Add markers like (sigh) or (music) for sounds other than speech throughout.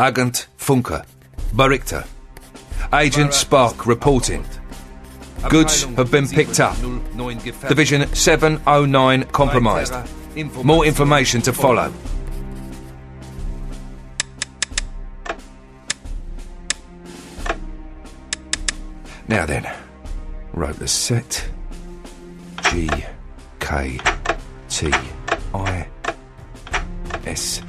Agent Funke. Berichter. Agent Spark reporting. Goods have been picked up. Division 709 compromised. More information to follow. Now then, wrote the set. G K T I S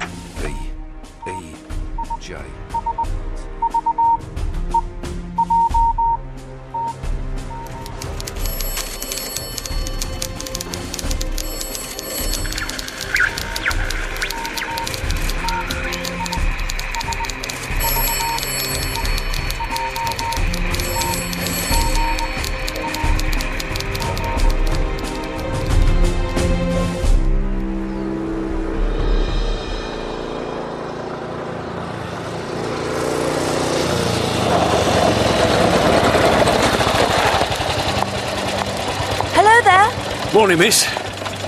Morning, miss.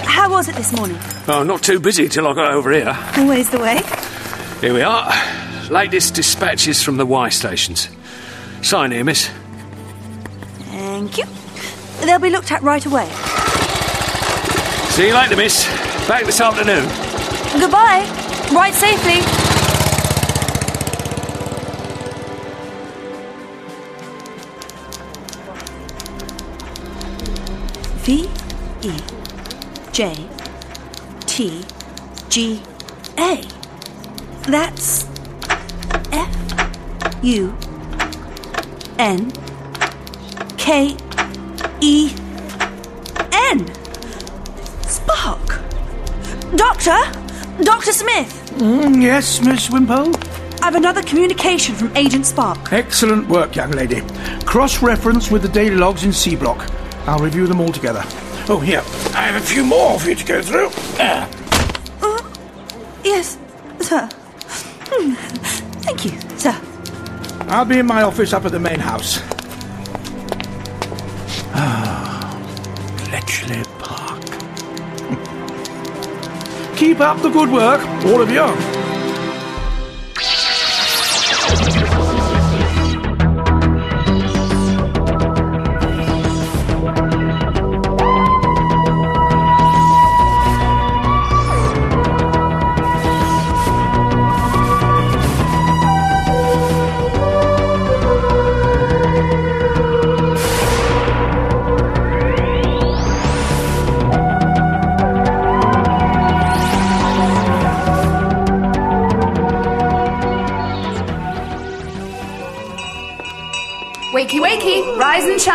How was it this morning? Oh, not too busy till I got over here. Always the way. Here we are. Latest dispatches from the Y stations. Sign here, miss. Thank you. They'll be looked at right away. See you later, miss. Back this afternoon. Goodbye. Ride safely. J T G A. That's F U N K E N. Spark. Doctor? Dr. Smith, Mm, yes, Miss Wimpole? I've another communication from Agent Spark. Excellent work, young lady. Cross reference with the daily logs in C Block. I'll review them all together. Oh, here. I have a few more for you to go through. Ah. Yes, sir. Hmm. Thank you, sir. I'll be in my office up at the main house. Ah, Bletchley Park. (laughs) Keep up the good work, all of you.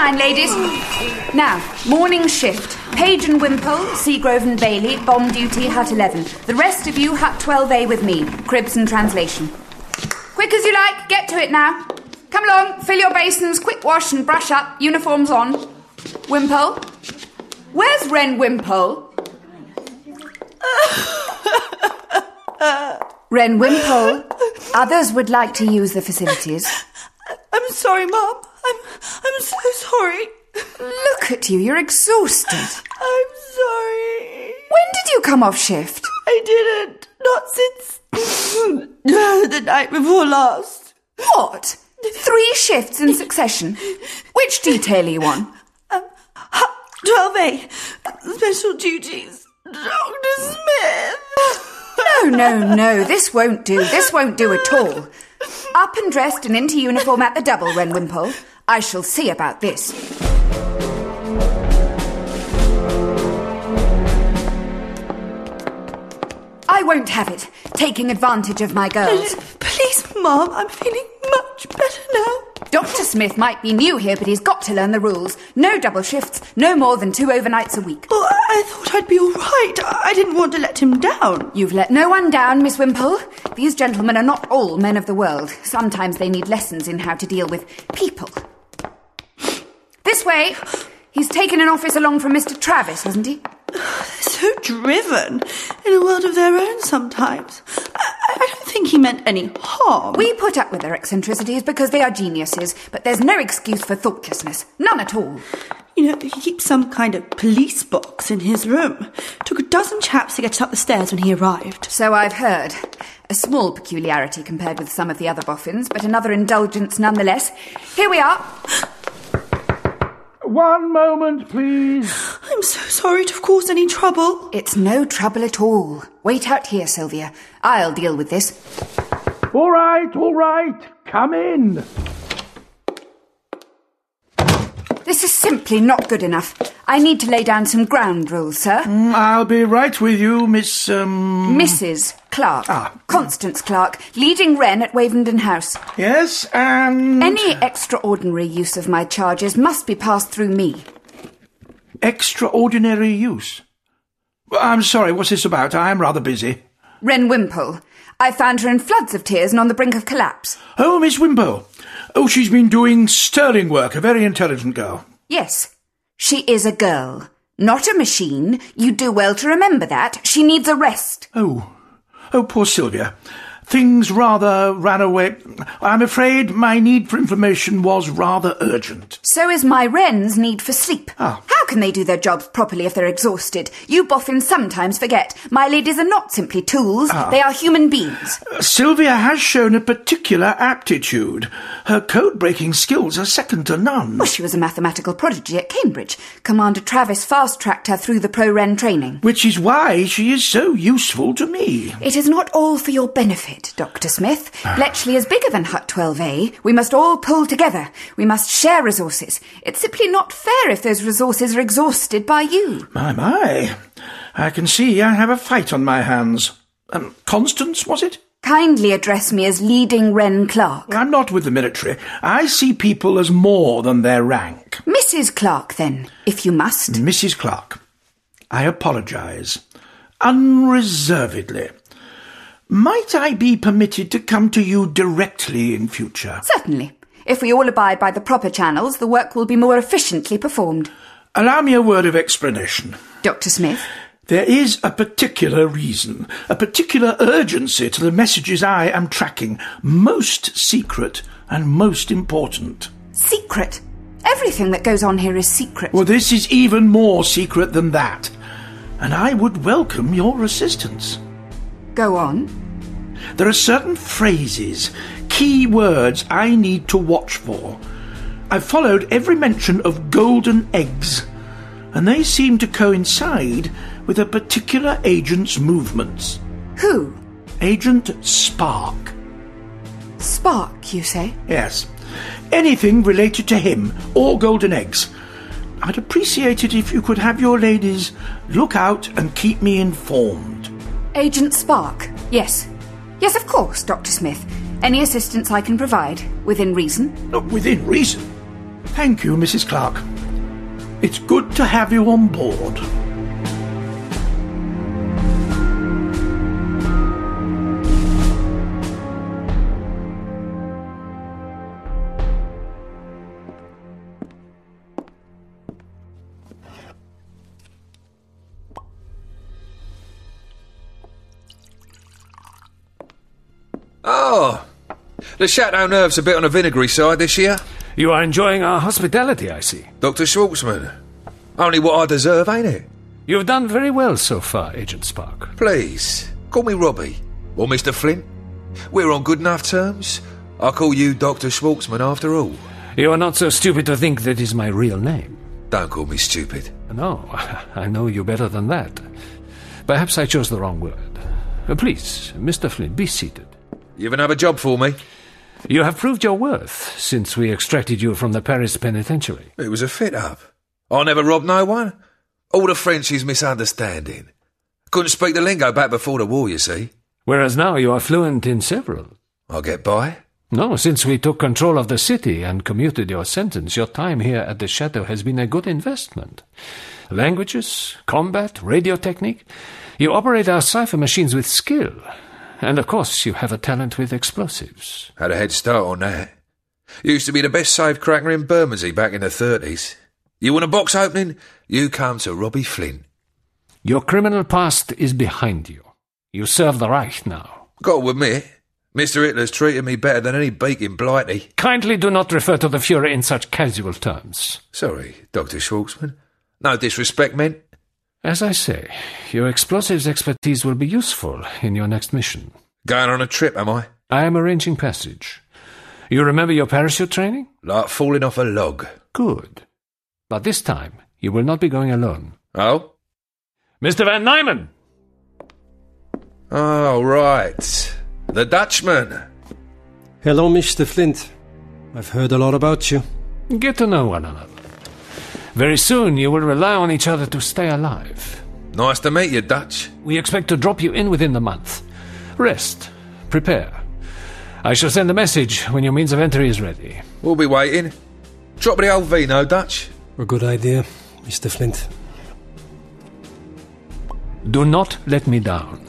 And ladies. Now, morning shift. Page and Wimpole, Seagrove and Bailey, bombe duty, hut 11. The rest of you, hut 12A with me, cribs and translation. Quick as you like, get to it now. Come along, fill your basins, quick wash and brush up, uniforms on. Wimpole? Where's Wren Wimpole? (laughs) Wren Wimpole, others would like to use the facilities. I'm sorry, Mum. I'm I'm so sorry. Look at you, you're exhausted. I'm sorry. When did you come off shift? I didn't. Not since (clears throat) the night before last. What? Three shifts in succession? Which detail are you on? Um, Twelve A. Special duties. Doctor Smith. No, no, no, this won't do. This won't do at all. Up and dressed and into uniform at the double, Wren Wimpole. I shall see about this. I won't have it, taking advantage of my girls. Please, Mom, I'm feeling much better now. Dr. Smith might be new here, but he's got to learn the rules. No double shifts, no more than two overnights a week. Oh, I thought I'd be all right. I didn't want to let him down. You've let no one down, Miss Wimpole. These gentlemen are not all men of the world. Sometimes they need lessons in how to deal with people. This way. He's taken an office along from Mr. Travis, hasn't he? So driven in a world of their own sometimes. I, I don't think he meant any harm. We put up with their eccentricities because they are geniuses, but there's no excuse for thoughtlessness. None at all. You know, he keeps some kind of police box in his room. Took a dozen chaps to get us up the stairs when he arrived. So I've heard. A small peculiarity compared with some of the other boffins, but another indulgence nonetheless. Here we are. One moment, please. I'm so sorry to have caused any trouble. It's no trouble at all. Wait out here, Sylvia. I'll deal with this. All right, all right. Come in. This is simply not good enough. I need to lay down some ground rules, sir. I'll be right with you, Miss, um... Mrs. Clarke. Ah. Constance Clarke, leading Wren at Wavendon House. Yes, and... Any extraordinary use of my charges must be passed through me. Extraordinary use. I'm sorry, what's this about? I am rather busy. Wren Wimpole. I found her in floods of tears and on the brink of collapse. Oh, Miss Wimpo. Oh, she's been doing sterling work, a very intelligent girl. Yes, she is a girl, not a machine. You'd do well to remember that. She needs a rest. Oh, oh, poor Sylvia. Things rather ran away. I'm afraid my need for information was rather urgent. So is my Wren's need for sleep. Ah. How can they do their jobs properly if they're exhausted? You boffins sometimes forget. My ladies are not simply tools, they are human beings. Sylvia has shown a particular aptitude. Her code-breaking skills are second to none. Well, she was a mathematical prodigy at Cambridge. Commander Travis fast-tracked her through the pro-Wren training. Which is why she is so useful to me. It is not all for your benefit, Dr. Smith. Bletchley is bigger than Hut 12A. We must all pull together. We must share resources. It's simply not fair if those resources are exhausted by you. My, my. I can see I have a fight on my hands. Um, Constance, was it? Kindly address me as leading Wren Clarke. I'm not with the military. I see people as more than their rank. Mrs. Clarke, then, if you must. Mrs. Clarke, I apologise. Unreservedly. Might I be permitted to come to you directly in future? Certainly. If we all abide by the proper channels, the work will be more efficiently performed. Allow me a word of explanation. Dr. Smith? There is a particular reason, a particular urgency to the messages I am tracking, most secret and most important. Secret. Everything that goes on here is secret. Well, this is even more secret than that, and I would welcome your assistance. Go on. There are certain phrases, key words I need to watch for. I've followed every mention of golden eggs, and they seem to coincide with a particular agent's movements. Who? Agent Spark. Spark, you say? Yes. Anything related to him or golden eggs. I'd appreciate it if you could have your ladies look out and keep me informed. Agent Spark? Yes. Yes, of course, Dr. Smith. Any assistance I can provide, within reason. Look, within reason. Thank you, Mrs. Clarke. It's good to have you on board. Oh, the Châteauneuf's a bit on the vinegary side this year. You are enjoying our hospitality, I see. Dr. Schwartzman. Only what I deserve, ain't it? You've done very well so far, Agent Spark. Please, call me Robbie. Or Mr. Flint. We're on good enough terms. I'll call you Dr. Schwartzman after all. You are not so stupid to think that is my real name. Don't call me stupid. No, (laughs) I know you better than that. Perhaps I chose the wrong word. Uh, Please, Mr. Flint, be seated. You even have a job for me? You have proved your worth since we extracted you from the Paris penitentiary. It was a fit up. I never robbed no one. All the French is misunderstanding. Couldn't speak the lingo back before the war, you see. Whereas now you are fluent in several. I'll get by. No, since we took control of the city and commuted your sentence, your time here at the chateau has been a good investment. Languages, combat, radio technique. You operate our cipher machines with skill. And of course, you have a talent with explosives. Had a head start on that. Used to be the best safe cracker in Bermondsey back in the 30s. You want a box opening? You come to Robbie Flynn. Your criminal past is behind you. You serve the Reich now. Got to admit, Mr. Hitler's treated me better than any beak in Blighty. Kindly do not refer to the Fuhrer in such casual terms. Sorry, Dr. Schwartzman. No disrespect meant. As I say, your explosives expertise will be useful in your next mission. Going on a trip, am I? I am arranging passage. You remember your parachute training? Like falling off a log. Good. But this time, you will not be going alone. Oh? Mr. Van Nyman! Oh, right. The Dutchman. Hello, Mr. Flint. I've heard a lot about you. Get to know one another. Very soon, you will rely on each other to stay alive. Nice to meet you, Dutch. We expect to drop you in within the month. Rest. Prepare. I shall send a message when your means of entry is ready. We'll be waiting. Drop the old vino, Dutch. A good idea, Mr. Flint. Do not let me down.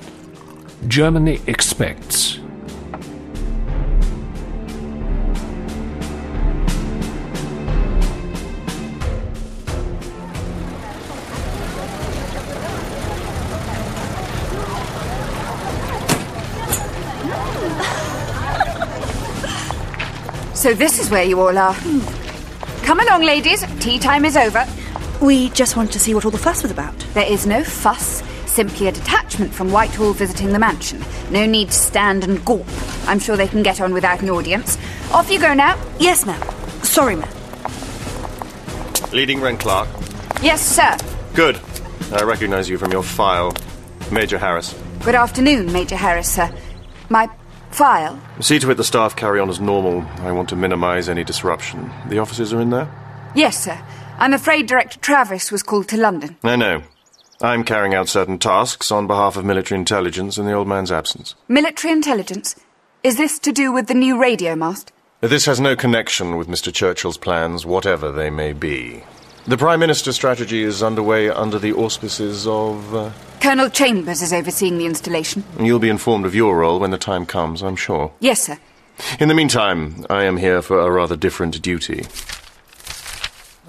Germany expects. So this is where you all are. Come along, ladies. Tea time is over. We just wanted to see what all the fuss was about. There is no fuss, simply a detachment from Whitehall visiting the mansion. No need to stand and gawp. I'm sure they can get on without an audience. Off you go now. Yes, ma'am. Sorry, ma'am. Leading Wren Clarke. Yes, sir. Good. I recognize you from your file. Major Harris. Good afternoon, Major Harris, sir. My file? See to it the staff carry on as normal. I want to minimize any disruption. The officers are in there? Yes, sir. I'm afraid Director Travis was called to London. I know. I'm carrying out certain tasks on behalf of military intelligence in the old man's absence. Military intelligence? Is this to do with the new radio mast? This has no connection with Mr. Churchill's plans, whatever they may be. The Prime Minister's strategy is underway under the auspices of. Uh, Colonel Chambers is overseeing the installation. you'll be informed of your role when the time comes, I'm sure. Yes, sir. In the meantime, I am here for a rather different duty.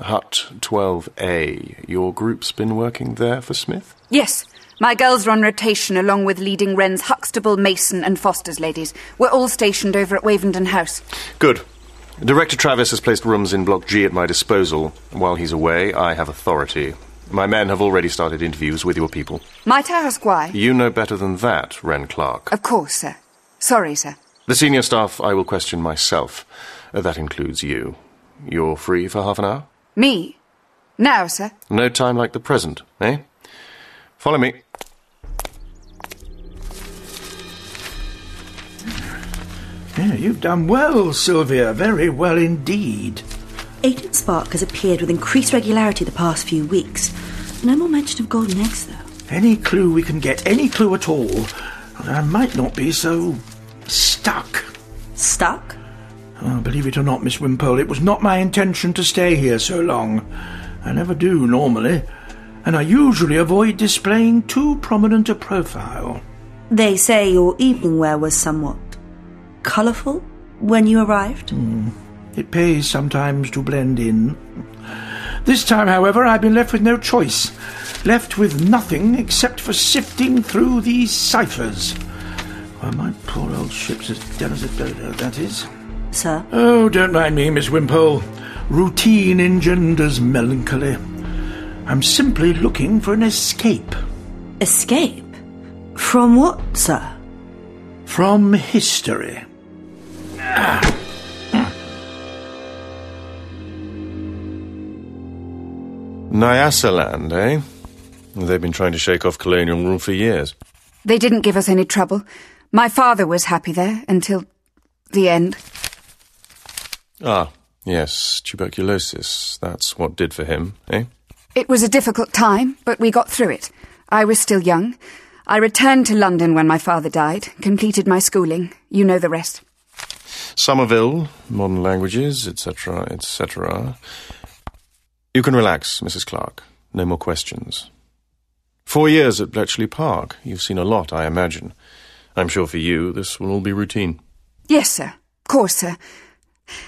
Hut 12A. Your group's been working there for Smith? Yes. My girls are on rotation along with leading Wren's Huxtable, Mason, and Foster's ladies. We're all stationed over at Wavendon House. Good. Director Travis has placed rooms in Block G at my disposal. While he's away, I have authority. My men have already started interviews with your people. Might I ask why? You know better than that, Wren Clarke. Of course, sir. Sorry, sir. The senior staff I will question myself. Uh, That includes you. You're free for half an hour? Me? Now, sir. No time like the present, eh? Follow me. Yeah, you've done well, Sylvia. Very well indeed. Agent Spark has appeared with increased regularity the past few weeks. No more mention of golden eggs, though. Any clue we can get, any clue at all, I might not be so stuck. Stuck? Oh, believe it or not, Miss Wimpole, it was not my intention to stay here so long. I never do normally, and I usually avoid displaying too prominent a profile. They say your evening wear was somewhat colourful when you arrived. Hmm. It pays sometimes to blend in. This time, however, I've been left with no choice. Left with nothing except for sifting through these ciphers. Well, my poor old ship's as dead as a dodo, that is. Sir? Oh, don't mind me, Miss Wimpole. Routine engenders melancholy. I'm simply looking for an escape. Escape? From what, sir? From history. Nyasaland, eh? They've been trying to shake off colonial rule for years. They didn't give us any trouble. My father was happy there until the end. Ah, yes, tuberculosis. That's what did for him, eh? It was a difficult time, but we got through it. I was still young. I returned to London when my father died, completed my schooling. You know the rest. Somerville, modern languages, etc., etc. You can relax, Mrs. Clarke. No more questions. Four years at Bletchley Park. You've seen a lot, I imagine. I'm sure for you this will all be routine. Yes, sir. Of course, sir.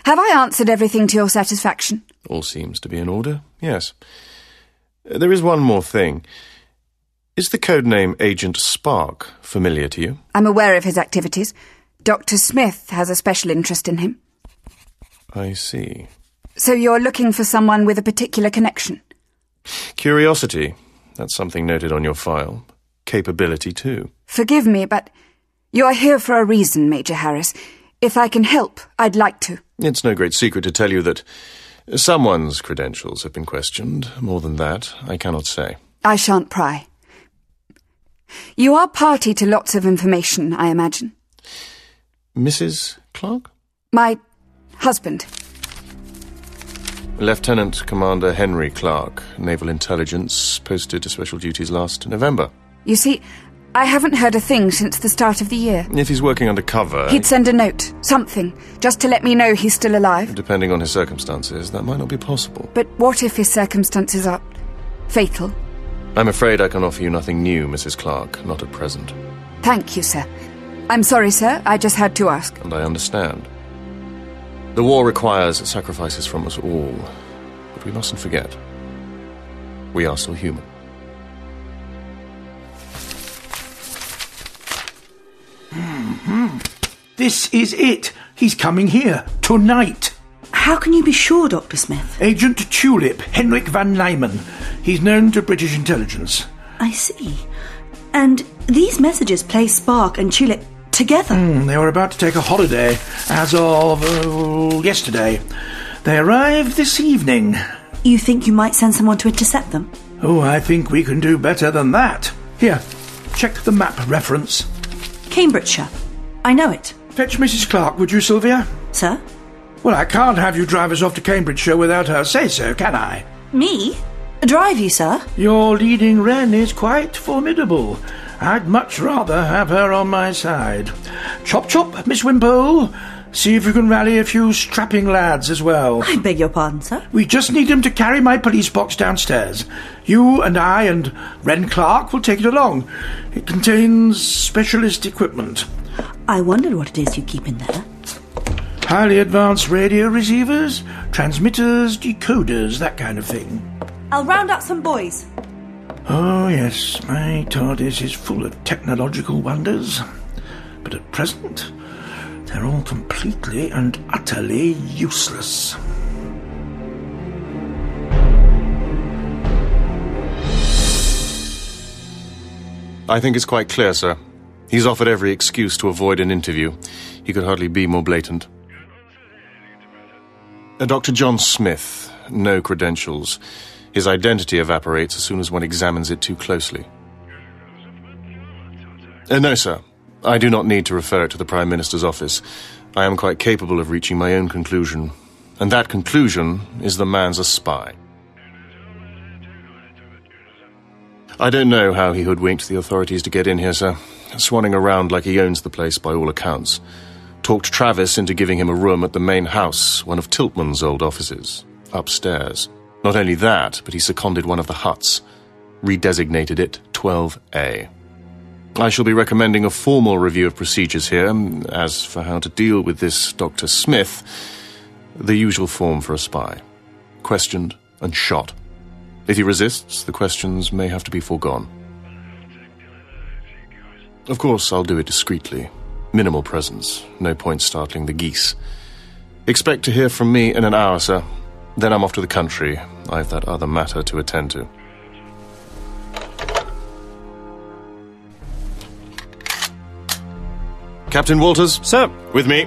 Have I answered everything to your satisfaction? All seems to be in order, yes. There is one more thing. Is the code name Agent Spark familiar to you? I'm aware of his activities. Dr. Smith has a special interest in him. I see. So you're looking for someone with a particular connection? Curiosity. That's something noted on your file. Capability, too. Forgive me, but You're here for a reason, Major Harris. If I can help, I'd like to. It's no great secret to tell you that someone's credentials have been questioned. More than that, I cannot say. I shan't pry. You are party to lots of information, I imagine. Mrs. Clarke? My husband. Lieutenant Commander Henry Clarke, Naval Intelligence, posted to special duties last November. You see, I haven't heard a thing since the start of the year. If he's working undercover. He'd send a note, something, just to let me know he's still alive. depending on his circumstances, that might not be possible. But what if his circumstances are fatal? I'm afraid I can offer you nothing new, Mrs. Clarke, not at present. Thank you, sir. I'm sorry, sir. I just had to ask. And I understand. The war requires sacrifices from us all, but we mustn't forget. We are still human. Mm-hmm. This is it. He's coming here tonight. How can you be sure, Dr. Smith? Agent Tulip, Henrik van Nyman. He's known to British intelligence. I see. And these messages place Spark and Tulip together. Hmm, They were about to take a holiday as of uh, yesterday. They arrived this evening. You think you might send someone to intercept them? Oh, I think we can do better than that. Here, check the map reference. Cambridgeshire. I know it. Fetch Mrs. Clarke, would you, Sylvia? Sir? Well, I can't have you drive us off to Cambridgeshire without her say so, can I? Me? Drive you, sir? Your leading wren is quite formidable. I'd much rather have her on my side. Chop chop, Miss Wimpole. See if you can rally a few strapping lads as well. I beg your pardon, sir. We just need them to carry my police box downstairs. You and I and Wren Clarke will take it along. It contains specialist equipment. I wondered what it is you keep in there. Highly advanced radio receivers, transmitters, decoders, that kind of thing. I'll round up some boys. Oh, yes, my TARDIS is full of technological wonders. But at present, they're all completely and utterly useless. I think it's quite clear, sir. He's offered every excuse to avoid an interview. He could hardly be more blatant. Uh, Dr. John Smith, no credentials. His identity evaporates as soon as one examines it too closely. Uh, no, sir. I do not need to refer it to the Prime Minister's office. I am quite capable of reaching my own conclusion. And that conclusion is the man's a spy. I don't know how he hoodwinked the authorities to get in here, sir. Swanning around like he owns the place by all accounts. Talked Travis into giving him a room at the main house, one of Tiltman's old offices, upstairs. Not only that, but he seconded one of the huts, redesignated it 12A. I shall be recommending a formal review of procedures here. As for how to deal with this Dr. Smith, the usual form for a spy questioned and shot. If he resists, the questions may have to be foregone. Of course, I'll do it discreetly. Minimal presence. No point startling the geese. Expect to hear from me in an hour, sir. Then I'm off to the country. I've that other matter to attend to. Captain Walters? Sir, With me.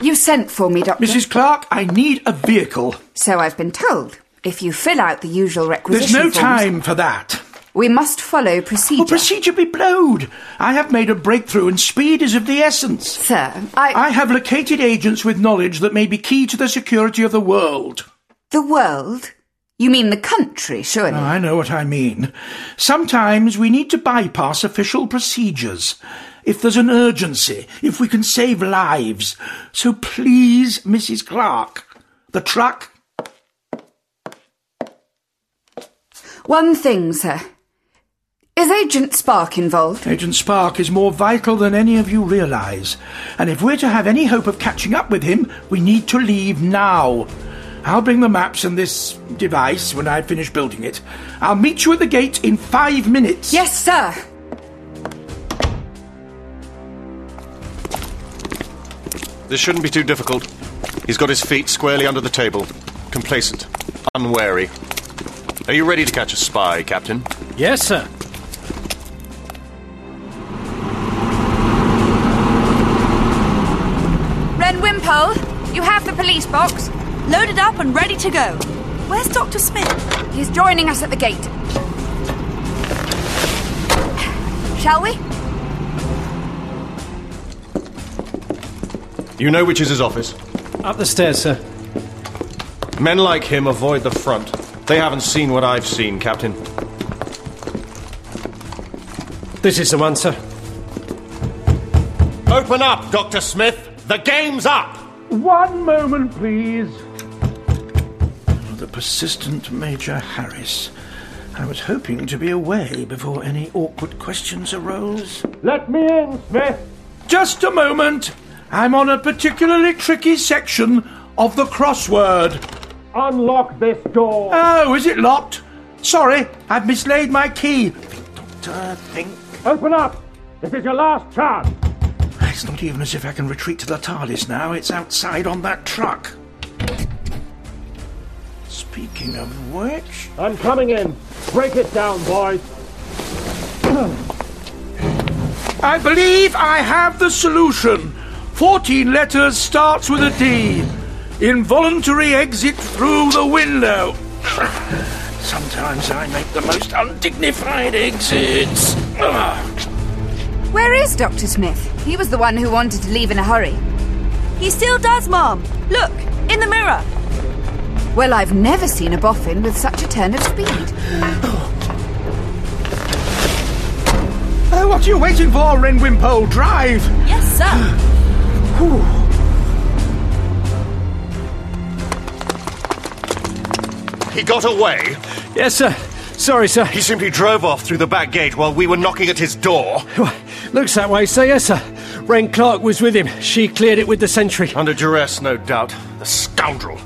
You sent for me, Doctor. Mrs. Clarke, I need a vehicle. So I've been told. If you fill out the usual requisition There's no forms, time for that. We must follow procedure. Oh, procedure be blowed. I have made a breakthrough and speed is of the essence. Sir, I... I have located agents with knowledge that may be key to the security of the world. The world? You mean the country, surely? I know what I mean. Sometimes we need to bypass official procedures. If there's an urgency, if we can save lives. So please, Mrs. Clarke, the truck. One thing, sir. Is Agent Spark involved? Agent Spark is more vital than any of you realise. And if we're to have any hope of catching up with him, we need to leave now. I'll bring the maps and this device when I finish building it. I'll meet you at the gate in five minutes. Yes, sir. This shouldn't be too difficult. He's got his feet squarely under the table, complacent, unwary. Are you ready to catch a spy, Captain? Yes, sir. Wren Wimpole, you have the police box. Loaded up and ready to go. Where's Dr. Smith? He's joining us at the gate. Shall we? You know which is his office. Up the stairs, sir. Men like him avoid the front. They haven't seen what I've seen, Captain. This is the one, sir. Open up, Dr. Smith! The game's up! One moment, please. The persistent Major Harris. I was hoping to be away before any awkward questions arose. Let me in, Smith. Just a moment. I'm on a particularly tricky section of the crossword. Unlock this door. Oh, is it locked? Sorry, I've mislaid my key. Doctor, think. Open up. This is your last chance. It's not even as if I can retreat to the TARDIS now. It's outside on that truck. Speaking of which. I'm coming in. Break it down, boys. I believe I have the solution. 14 letters starts with a D. Involuntary exit through the window. Sometimes I make the most undignified exits. Ah. Where is Dr. Smith? He was the one who wanted to leave in a hurry. He still does, Mom. Look, in the mirror. Well, I've never seen a boffin with such a turn of speed. Oh, what are you waiting for, Wren Wimpole? Drive! Yes, sir. He got away. Yes, sir. Sorry, sir. He simply drove off through the back gate while we were knocking at his door. Looks that way, sir. Yes, sir. Wren Clarke was with him. She cleared it with the sentry. Under duress, no doubt. The scoundrel.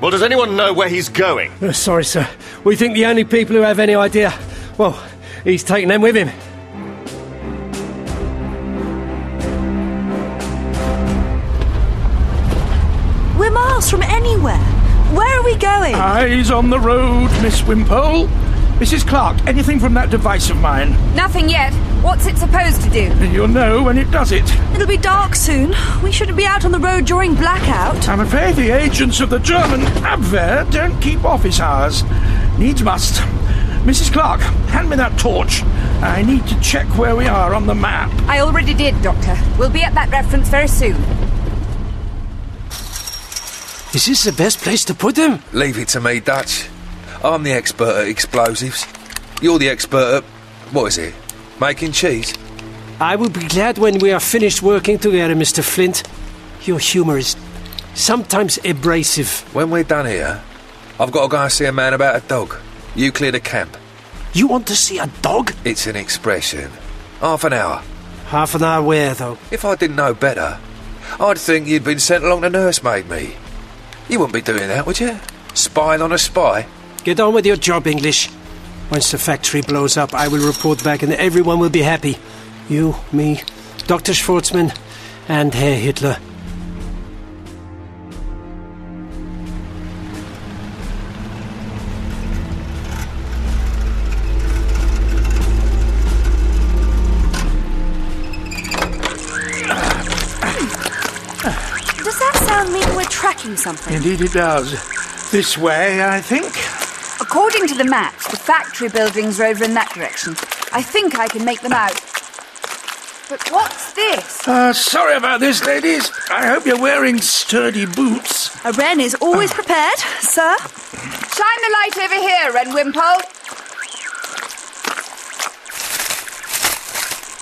Well, does anyone know where he's going? Uh, sorry, sir. We think the only people who have any idea. Well, he's taken them with him. We're miles from anywhere. Where are we going? Eyes on the road, Miss Wimpole. Mrs. Clarke, anything from that device of mine? Nothing yet. What's it supposed to do? You'll know when it does it. It'll be dark soon. We shouldn't be out on the road during blackout. I'm afraid the agents of the German Abwehr don't keep office hours. Needs must. Mrs. Clarke, hand me that torch. I need to check where we are on the map. I already did, Doctor. We'll be at that reference very soon. Is this the best place to put him? Leave it to me, Dutch. I'm the expert at explosives. You're the expert at. what is it? Making cheese? I will be glad when we are finished working together, Mr. Flint. Your humor is sometimes abrasive. When we're done here, I've got to go and see a man about a dog. You clear the camp. You want to see a dog? It's an expression. Half an hour. Half an hour where, though? If I didn't know better, I'd think you'd been sent along to nursemaid me. You wouldn't be doing that, would you? Spying on a spy? Get on with your job, English. Once the factory blows up, I will report back and everyone will be happy. You, me, Dr. Schwartzman, and Herr Hitler. Does that sound mean we're tracking something? Indeed, it does. This way, I think. According to the maps, the factory buildings are over in that direction. I think I can make them out. But what's this? Uh, sorry about this, ladies. I hope you're wearing sturdy boots. A wren is always prepared, sir. Shine the light over here, Wren Wimpole.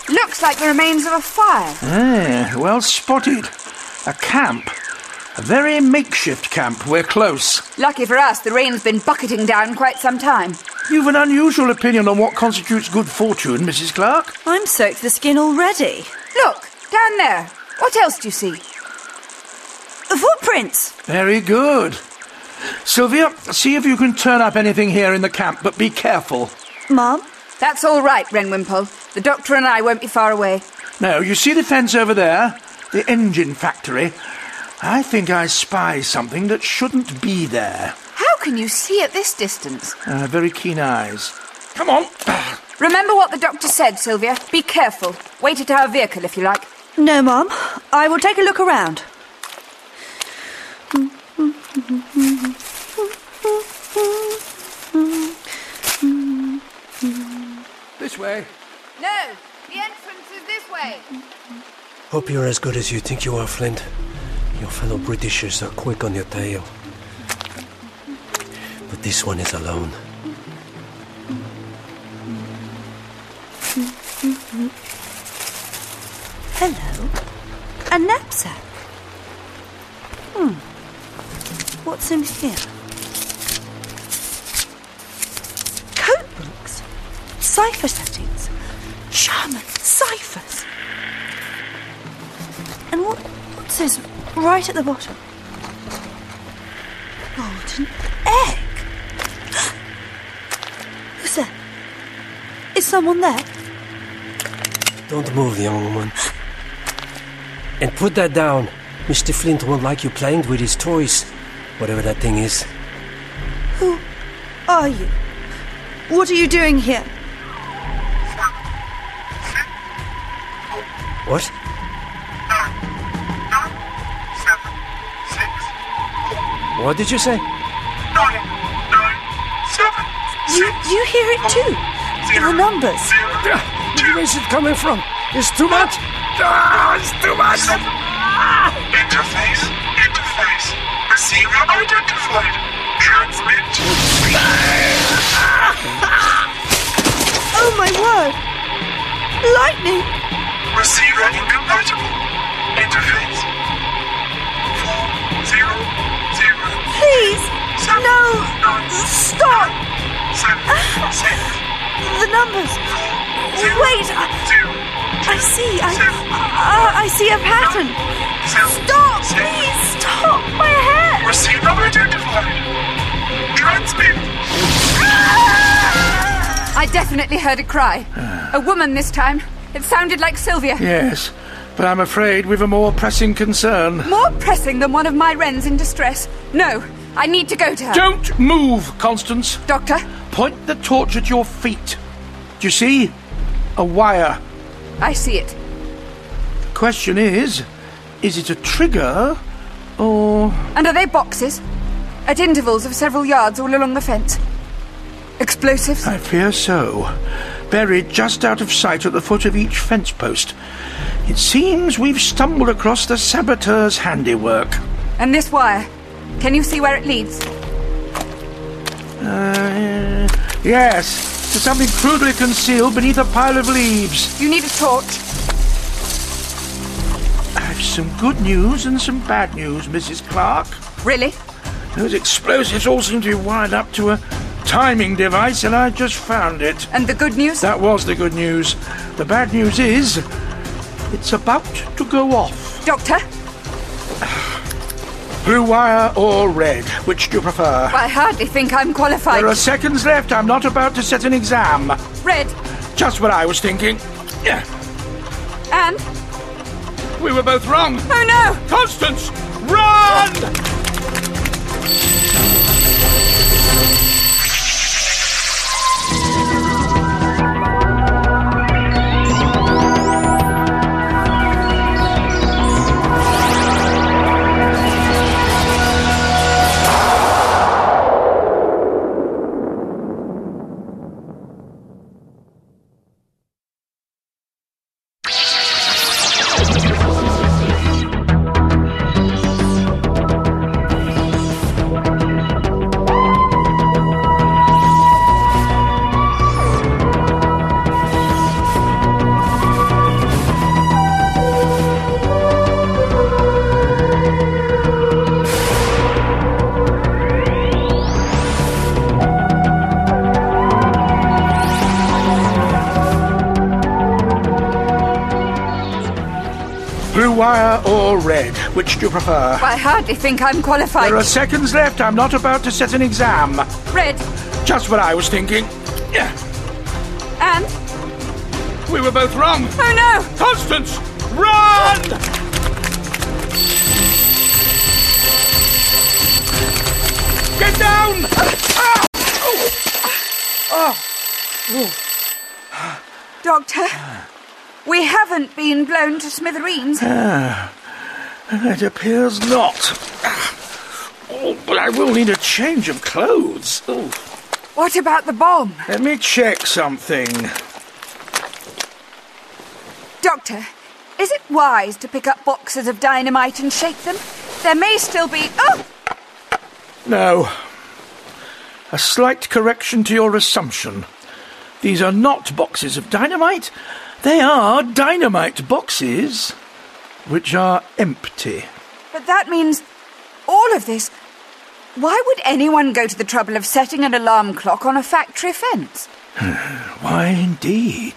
Looks like the remains of a fire. Ah, well spotted. A camp. A very makeshift camp. We're close. Lucky for us, the rain's been bucketing down quite some time. You've an unusual opinion on what constitutes good fortune, Mrs. Clarke. I'm soaked to the skin already. Look, down there. What else do you see? The footprints. Very good. Sylvia, see if you can turn up anything here in the camp, but be careful. Mum? That's all right, Wren Wimpole. The doctor and I won't be far away. No, you see the fence over there? The engine factory. I think I spy something that shouldn't be there. How can you see at this distance? Uh, very keen eyes. Come on. (clears throat) Remember what the doctor said, Sylvia. Be careful. Wait at our vehicle if you like. No, Mum. I will take a look around. This way. No, the entrance is this way. Hope you're as good as you think you are, Flint. Your fellow Britishers are quick on your tail. But this one is alone. Hello. A knapsack. Hmm. What's in here? Code books. Cipher settings. Sherman ciphers. And what, what's this right at the bottom? Golden egg. (gasps) Who's there? Is someone there? Don't move, young woman. And put that down. Mr. Flint won't like you playing with his toys. Whatever that thing is. Who are you? What are you doing here? What? What did you say? You, you hear it too? The numbers. Where is it coming from? It's too much. Ah, it's too much. Interface, interface. Receiver identified. Transmit. Oh my word! Lightning! Receiver incompatible. Interface. Please! No! Stop! The numbers! Wait! I, I see! I, I, I see a pattern! Stop! Please stop! My hair! Receiver identified. Transmit. I definitely heard a cry. A woman this time. It sounded like Sylvia. Yes, but I'm afraid we've a more pressing concern. More pressing than one of my wrens in distress. No, I need to go to her. Don't move, Constance. Doctor, Point the torch at your feet. Do you see? A wire. I see it. The question is, is it a trigger or And are they boxes? At intervals of several yards all along the fence? Explosives? I fear so. Buried just out of sight at the foot of each fence post. It seems we've stumbled across the saboteur's handiwork. And this wire? Can you see where it leads? Uh, yes, to something crudely concealed beneath a pile of leaves. You need a torch. I've some good news and some bad news, Mrs. Clarke. Really? Those explosives all seem to be wired up to a timing device, and I just found it. And the good news? That was the good news. The bad news is, it's about to go off. Doctor, Blue wire or red? Which do you prefer? I hardly think I'm qualified. There are seconds left. I'm not about to set an exam. Red. Just what I was thinking. Yeah, And? we were both wrong. Oh no! Constance, run! Or red? Which do you prefer? I hardly think I'm qualified. There are seconds left. I'm not about to set an exam. Red. Just what I was thinking. Yeah, And? we were both wrong. Oh no! Constance, run! Get down! Ah! Oh! Doctor, we haven't been blown to smithereens. Ah, It appears not. Oh, but I will need a change of clothes. Oh, What about the bomb? let me check something. Doctor, is it wise to pick up boxes of dynamite and shake them? There may still be. Oh! No. A slight correction to your assumption. These are not boxes of dynamite. They are dynamite boxes, which are empty. But that means all of this. Why would anyone go to the trouble of setting an alarm clock on a factory fence? (sighs) Why, indeed.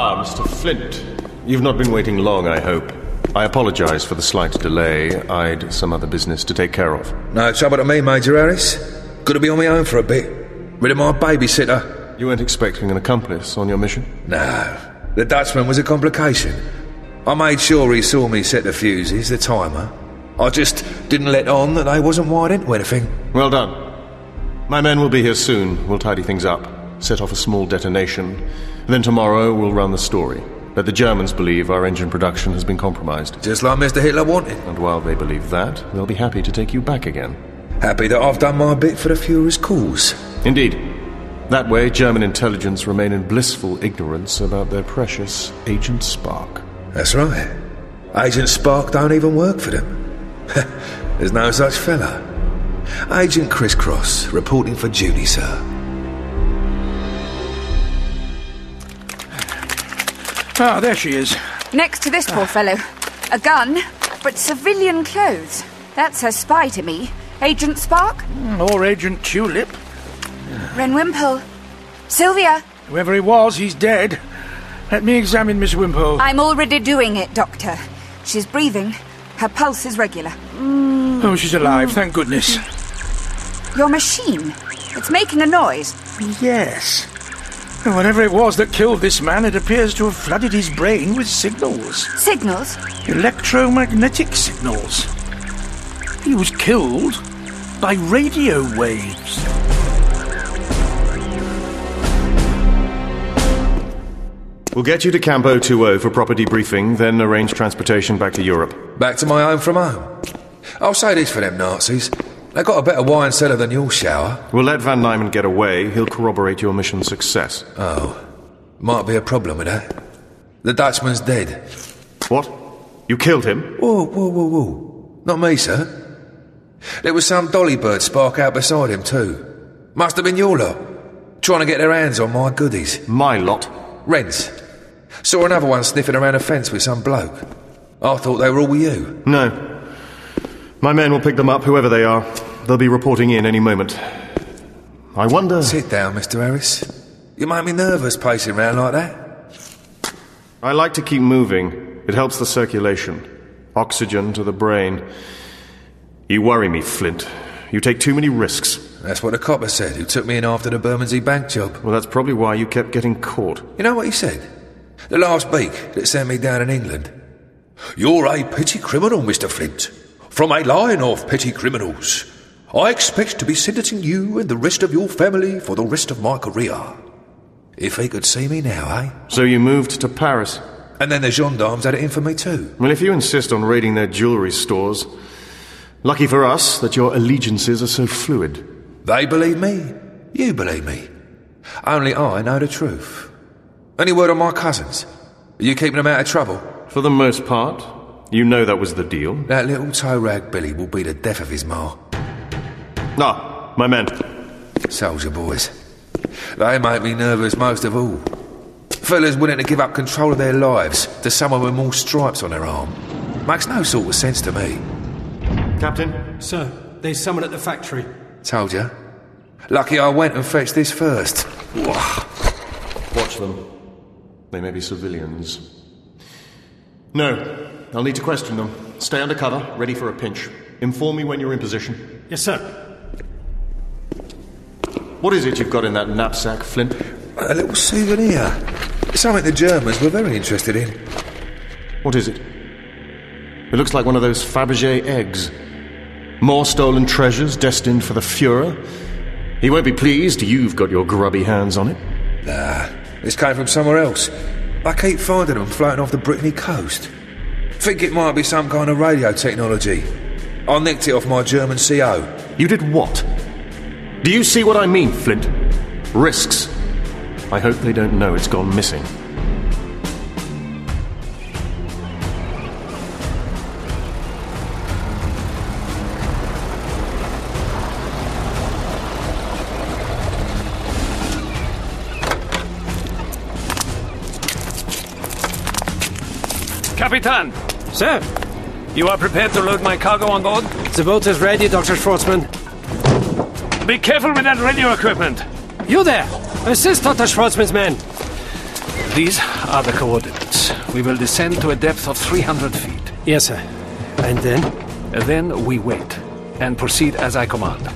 Ah, Mr. Flint. You've not been waiting long, I hope. I apologize for the slight delay. I'd some other business to take care of. No trouble to me, Major Harris. To be on my own for a bit. Rid of my babysitter. You weren't expecting an accomplice on your mission? No, the Dutchman was a complication. I made sure he saw me set the fuses, the timer. I just didn't let on that they wasn't wired into anything. Well done. My men will be here soon. We'll tidy things up, set off a small detonation. Then tomorrow we'll run the story. Let the Germans believe our engine production has been compromised. Just like Mr. Hitler wanted. And while they believe that, they'll be happy to take you back again. Happy that I've done my bit for the Fuhrer's cause. Indeed. That way, German intelligence remain in blissful ignorance about their precious Agent Spark. That's right. Agent Spark don't even work for them. (laughs) There's no such fella. Agent Crisscross, reporting for duty, sir. Ah, there she is. Next to this poor ah. fellow. A gun, but civilian clothes. That's her spy to me. Agent Spark? Hmm, or Agent Tulip. Wren Wimpole. Sylvia, Whoever he was, he's dead. Let me examine Miss Wimpole. I'm already doing it, Doctor. She's breathing. Her pulse is regular. Hmm. Oh, she's alive, thank goodness. Your machine. It's making a noise. Yes. Whatever it was that killed this man, it appears to have flooded his brain with signals. Signals. Electromagnetic signals. He was killed by radio waves. We'll get you to Campo 20 for proper debriefing, then arrange transportation back to Europe. Back to my home from home. I'll say this for them Nazis. They got a better wine cellar than your shower. We'll let Van Nyman get away. He'll corroborate your mission's success. Oh, might be a problem with that. The Dutchman's dead. What? You killed him? Whoa, whoa, whoa, whoa. Not me, sir. There was some dolly bird spark out beside him, too. Must have been your lot. Trying to get their hands on my goodies. My lot. Wrens. Saw another one sniffing around a fence with some bloke. I thought they were all you. No. My men will pick them up, whoever they are. They'll be reporting in any moment. I wonder. Sit down, Mr. Harris. You make me nervous pacing round like that. I like to keep moving. It helps the circulation. Oxygen to the brain. You worry me, Flint. You take too many risks. That's what the copper said, who took me in after the Bermondsey Bank job. Well, that's probably why you kept getting caught. You know what he said? The last beak that sent me down in England. You're a petty criminal, Mr. Flint. From a line of petty criminals. I expect to be sentencing you and the rest of your family for the rest of my career. If he could see me now, eh? So you moved to Paris. And then the gendarmes had it in for me too. Well, if you insist on raiding their jewelry stores, lucky for us that your allegiances are so fluid. They believe me. You believe me. Only I know the truth. Any word on my cousins? Are you keeping them out of trouble? For the most part, you know that was the deal. That little toe rag Billy will be the death of his ma. Ah, my men. Soldier boys. They make me nervous most of all. Fellas willing to give up control of their lives to someone with more stripes on their arm. Makes no sort of sense to me. Captain? Sir, there's someone at the factory. Told ya. Lucky I went and fetched this first. Watch them. They may be civilians. No, I'll need to question them. Stay under cover, ready for a pinch. Inform me when you're in position. Yes, sir. What is it you've got in that knapsack, Flint? A little souvenir. Something the Germans were very interested in. What is it? It looks like one of those Fabergé eggs. More stolen treasures destined for the Fuhrer. He won't be pleased you've got your grubby hands on it. Nah, this came from somewhere else. I keep finding them floating off the Brittany coast. Think it might be some kind of radio technology. I nicked it off my German CO. You did what? Do you see what I mean, Flint? Risks. I hope they don't know it's gone missing. Capitan, Sir, you are prepared to load my cargo on board? the boat is ready, Dr. Schwartzman. Be careful with that radio equipment. You there! Assist Dr. Schwartzman's men. These are the coordinates. We will descend to a depth of 300 feet. Yes, sir. And then? And then we wait and proceed as I command.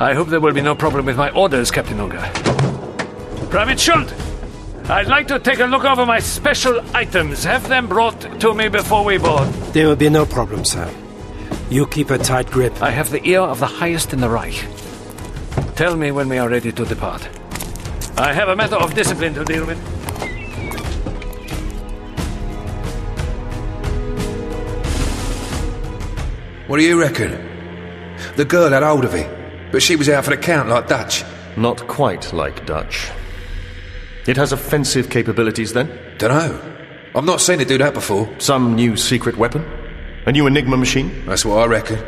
I hope there will be no problem with my orders, Captain Unger. Private Schult, I'd like to take a look over my special items. Have them brought to me before we board. There will be no problem, sir. You keep a tight grip. I have the ear of the highest in the Reich. Tell me when we are ready to depart. I have a matter of discipline to deal with. What do you reckon? The girl had hold of it, but she was out for the count like Dutch. Not quite like Dutch. It has offensive capabilities, then? Dunno. I've not seen it do that before. Some new secret weapon? A new Enigma machine? That's what I reckon.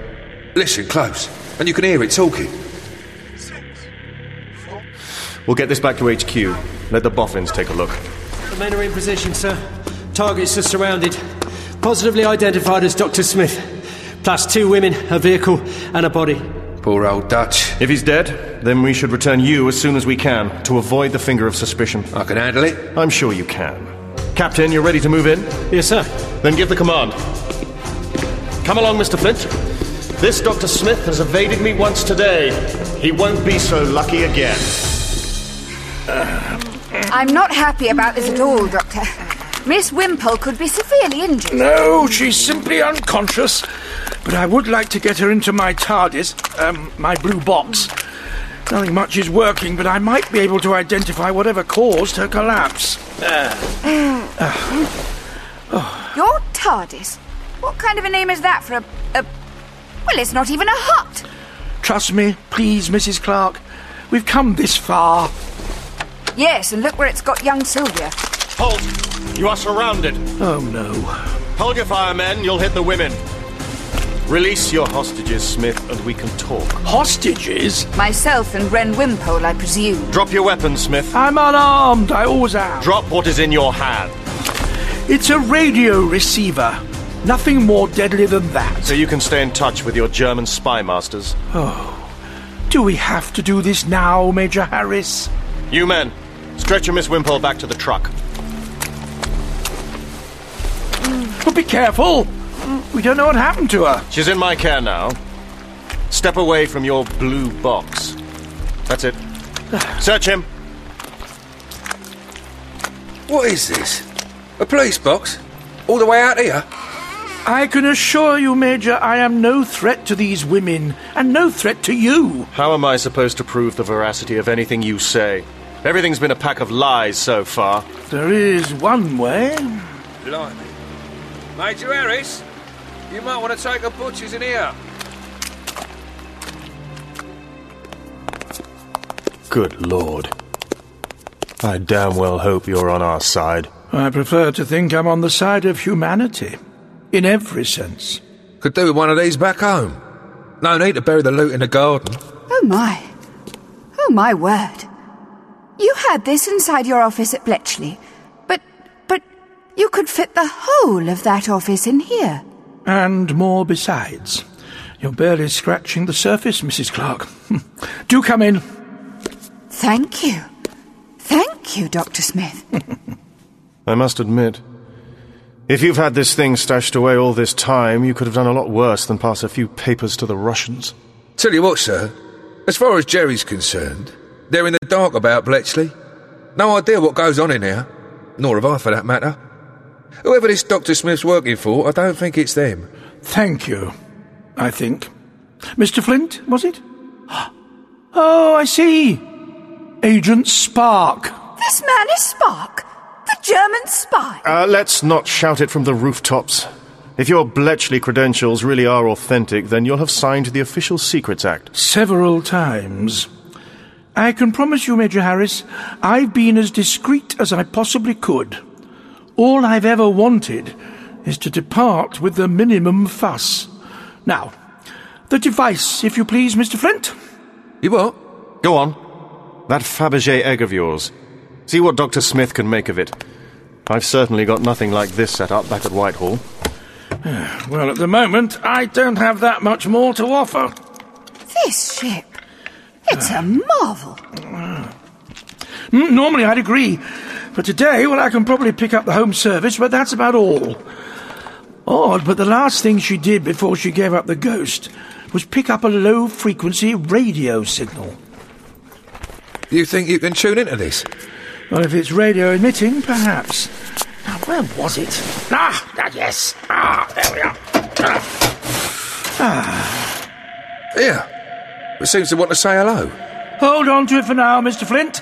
Listen close, and you can hear it talking. We'll get this back to HQ. Let the boffins take a look. The men are in position, sir. Targets are surrounded. Positively identified as Dr. Smith. Plus two women, a vehicle, and a body. Poor old Dutch. If he's dead, then we should return you as soon as we can to avoid the finger of suspicion. I can handle it. I'm sure you can. Captain, you're ready to move in? Yes, sir. Then give the command. Come along, Mr. Flint. This Dr. Smith has evaded me once today. He won't be so lucky again. I'm not happy about this at all, Doctor. Miss Wimpole could be severely injured. No, she's simply unconscious. But I would like to get her into my TARDIS, um, my blue box. Nothing much is working, but I might be able to identify whatever caused her collapse. (sighs) (sighs) Your TARDIS? What kind of a name is that for a. a well, it's not even a hut. Trust me, please, Mrs. Clarke. We've come this far. Yes, and look where it's got young Sylvia. Halt! You are surrounded. Oh no. Hold your fire, men. You'll hit the women. Release your hostages, Smith, and we can talk. Hostages? Myself and Wren Wimpole, I presume. Drop your weapon, Smith. I'm unarmed. I always am. Drop what is in your hand. It's a radio receiver. Nothing more deadly than that. So you can stay in touch with your German spy masters. Oh. Do we have to do this now, Major Harris? You men, stretch your Miss Wimpole back to the truck. But be careful. We don't know what happened to her. She's in my care now. Step away from your blue box. That's it. (sighs) Search him. What is this? A police box? All the way out here? I can assure you, Major, I am no threat to these women, and no threat to you. How am I supposed to prove the veracity of anything you say? Everything's been a pack of lies so far. There is one way. Blimey. Major Harris, you might want to take a butcher's in here. Good lord. I damn well hope you're on our side. I prefer to think I'm on the side of humanity. In every sense. Could do with one of these back home. No need to bury the loot in the garden. Oh my. Oh my word. You had this inside your office at Bletchley, but. but you could fit the whole of that office in here. And more besides. You're barely scratching the surface, Mrs. Clarke. (laughs) Do come in. Thank you. Thank you, Dr. Smith. (laughs) I must admit, if you've had this thing stashed away all this time, you could have done a lot worse than pass a few papers to the Russians. Tell you what, sir. As far as Jerry's concerned, They're in the dark about Bletchley. No idea what goes on in here. Nor have I, for that matter. Whoever this Dr. Smith's working for, I don't think it's them. Thank you, I think. Mr. Flint, was it? (gasps) Oh, I see. Agent Spark. This man is Spark, the German spy. Uh, let's not shout it from the rooftops. If your Bletchley credentials really are authentic, then you'll have signed the Official Secrets Act. Several times. I can promise you, Major Harris, I've been as discreet as I possibly could. All I've ever wanted is to depart with the minimum fuss. Now, the device, if you please, Mr. Flint. You what? Go on. That Fabergé egg of yours. See what Dr. Smith can make of it. I've certainly got nothing like this set up back at Whitehall. (sighs) Well, at the moment, I don't have that much more to offer. This ship. It's a marvel. Normally, I'd agree. But today, well, I can probably pick up the home service, but that's about all. Odd, but the last thing she did before she gave up the ghost was pick up a low frequency radio signal. You think you can tune into this? Well, if it's radio emitting, perhaps. Now, where was it? Ah, ah, yes. Ah, there we are. Ah. Here. It seems to want to say hello. Hold on to it for now, Mr. Flint.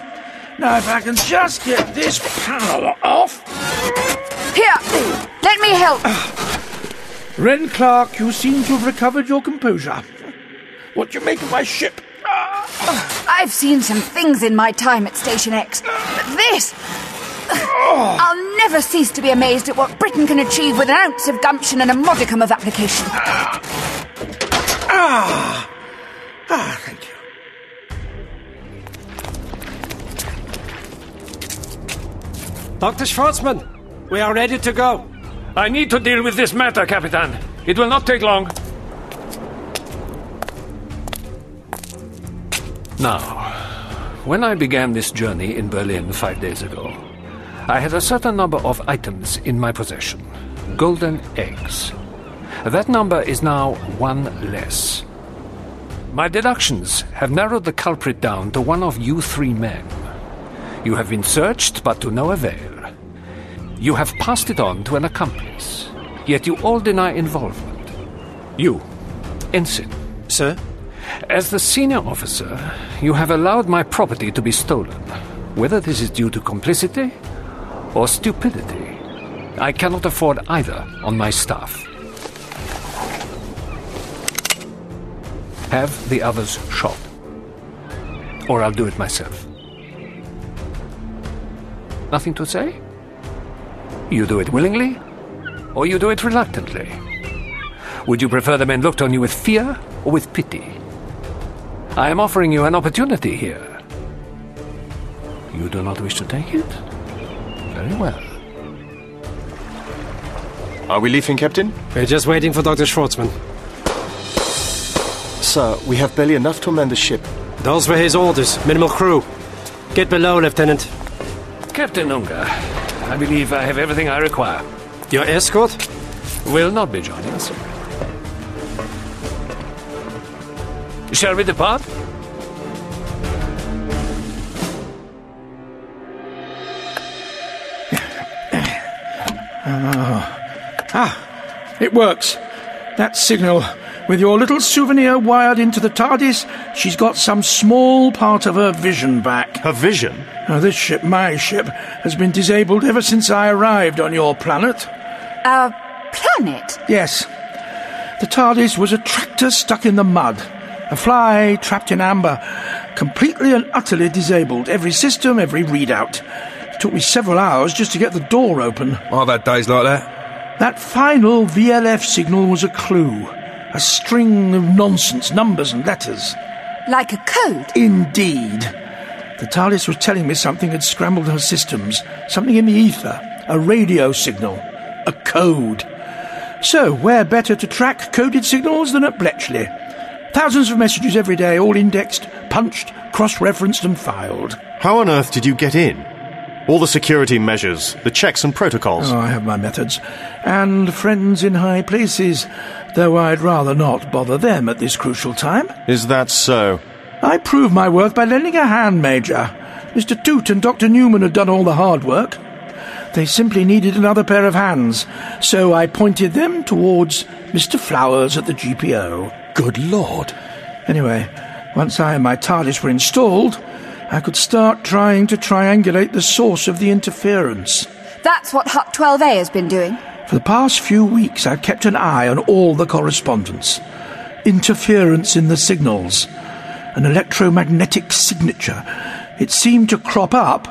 Now, if I can just get this power off. Here, let me help. Wren Clarke, you seem to have recovered your composure. What do you make of my ship? I've seen some things in my time at Station X, but this. I'll never cease to be amazed at what Britain can achieve with an ounce of gumption and a modicum of application. Ah, Ah, thank you. Dr. Schwartzman, we are ready to go. I need to deal with this matter, Capitan. It will not take long. Now, when I began this journey in Berlin five days ago, I had a certain number of items in my possession golden eggs. That number is now one less. My deductions have narrowed the culprit down to one of you three men. You have been searched, but to no avail. You have passed it on to an accomplice, yet you all deny involvement. You, Ensign. Sir? As the senior officer, you have allowed my property to be stolen. Whether this is due to complicity or stupidity, I cannot afford either on my staff. Have the others shot, or I'll do it myself. Nothing to say? You do it willingly, or you do it reluctantly? Would you prefer the men looked on you with fear or with pity? I am offering you an opportunity here. You do not wish to take it? Very well. Are we leaving, Captain? We're just waiting for Dr. Schwartzman. Sir, we have barely enough to man the ship. Those were his orders. Minimal crew. Get below, Lieutenant. Captain Unger, I believe I have everything I require. Your escort? Will not be joining us. Shall we depart? Ah! It works. That signal. With your little souvenir wired into the TARDIS, she's got some small part of her vision back. Her vision? Now, this ship, my ship, has been disabled ever since I arrived on your planet. Our planet? Yes. The TARDIS was a tractor stuck in the mud. A fly trapped in amber. Completely and utterly disabled. Every system, every readout. It took me several hours just to get the door open. Oh, I've had days like that. That final VLF signal was a clue. A string of nonsense, numbers and letters. Like a code? Indeed. The TARDIS was telling me something had scrambled her systems. Something in the ether. A radio signal. A code. So, where better to track coded signals than at Bletchley? Thousands of messages every day, all indexed, punched, cross referenced, and filed. How on earth did you get in? All the security measures, the checks and protocols. Oh, I have my methods. And friends in high places, though I'd rather not bother them at this crucial time. Is that so? I proved my worth by lending a hand, Major. Mr. Toot and Dr. Newman had done all the hard work. They simply needed another pair of hands, so I pointed them towards Mr. Flowers at the GPO. Good Lord. Anyway, once I and my TARDIS were installed, I could start trying to triangulate the source of the interference. That's what Hut 12A has been doing. For the past few weeks, I've kept an eye on all the correspondence. Interference in the signals. An electromagnetic signature. It seemed to crop up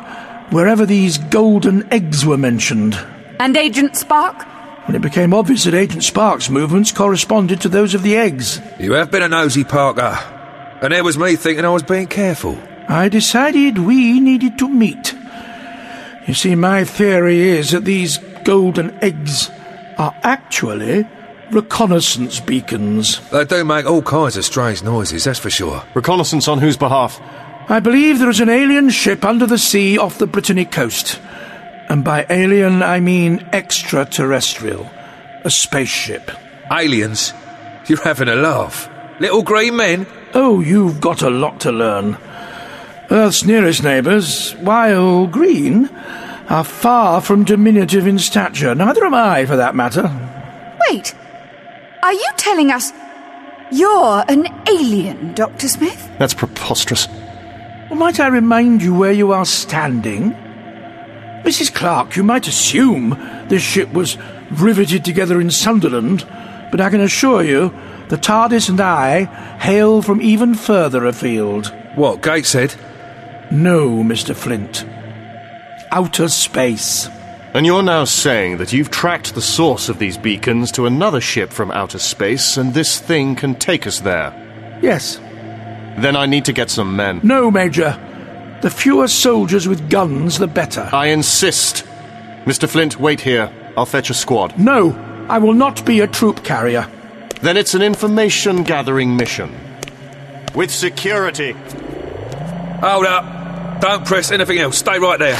wherever these golden eggs were mentioned. And Agent Spark? When it became obvious that Agent Spark's movements corresponded to those of the eggs, You have been a nosy, Parker. And there was me thinking I was being careful. I decided we needed to meet. You see, my theory is that these golden eggs are actually reconnaissance beacons. They do make all kinds of strange noises, that's for sure. Reconnaissance on whose behalf? I believe there is an alien ship under the sea off the Brittany coast. And by alien, I mean extraterrestrial. A spaceship. Aliens? You're having a laugh. Little green men? Oh, you've got a lot to learn. Earth's nearest neighbours, while green, are far from diminutive in stature. Neither am I, for that matter. Wait. Are you telling us you're an alien, Dr. Smith? That's preposterous. Well, might I remind you where you are standing? Mrs. Clarke, you might assume this ship was riveted together in Sunderland, but I can assure you the TARDIS and I hail from even further afield. What, Gateshead? No, Mr. Flint. Outer space. And you're now saying that you've tracked the source of these beacons to another ship from outer space, and this thing can take us there. Yes. Then I need to get some men. No, Major. The fewer soldiers with guns, the better. I insist. Mr. Flint, wait here. I'll fetch a squad. No, I will not be a troop carrier. Then it's an information gathering mission. With security. Hold up. Don't press anything else. Stay right there.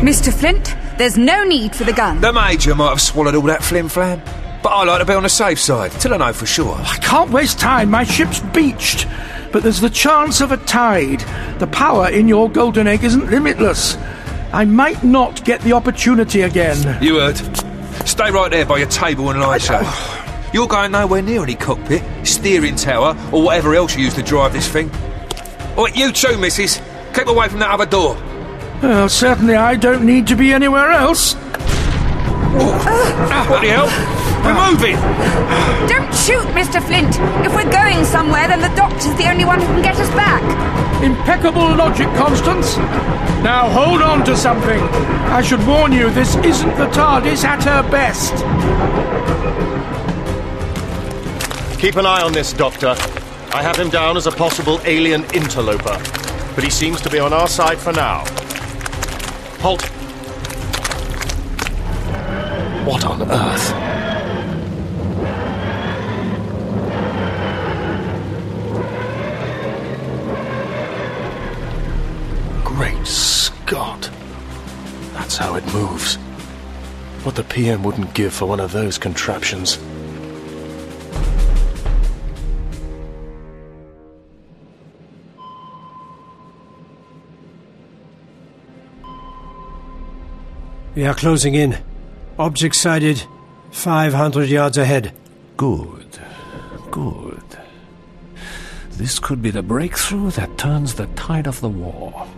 Mr. Flint, there's no need for the gun. The Major might have swallowed all that flim flam. But I like to be on the safe side, till I know for sure. I can't waste time. My ship's beached. But there's the chance of a tide. The power in your golden egg isn't limitless. I might not get the opportunity again. You heard. Stay right there by your table and light show. You're going nowhere near any cockpit, steering tower, or whatever else you use to drive this thing. Oh, you too, missus. Keep away from that other door. Well, certainly I don't need to be anywhere else. Oh. Uh. Ah, what the hell? We're ah. moving! Don't shoot, Mr. Flint. If we're going somewhere, then the doctor's the only one who can get us back. Impeccable logic, Constance. Now hold on to something. I should warn you, this isn't the TARDIS at her best. Keep an eye on this, Doctor. I have him down as a possible alien interloper, but he seems to be on our side for now. Halt! What on earth? Great Scott! That's how it moves. What the PM wouldn't give for one of those contraptions. We are closing in. Object sighted 500 yards ahead. Good. Good. This could be the breakthrough that turns the tide of the war.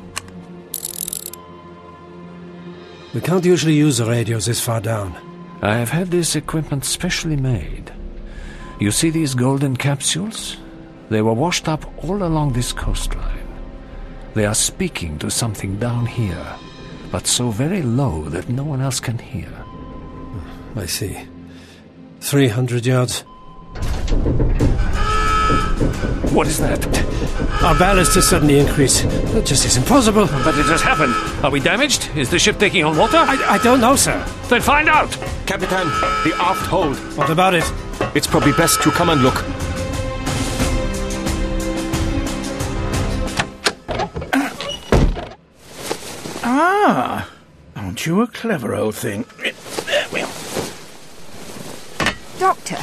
We can't usually use the radios this far down. I have had this equipment specially made. You see these golden capsules? They were washed up all along this coastline. They are speaking to something down here, but so very low that no one else can hear. I see. 300 yards. What is that? Our ballast has suddenly increased. That just isn't possible. But it has happened. Are we damaged? Is the ship taking on water? I, I don't know, sir. Then find out! Captain, the aft hold. What about it? It's probably best to come and look. Ah, aren't you a clever old thing? There we are. Doctor,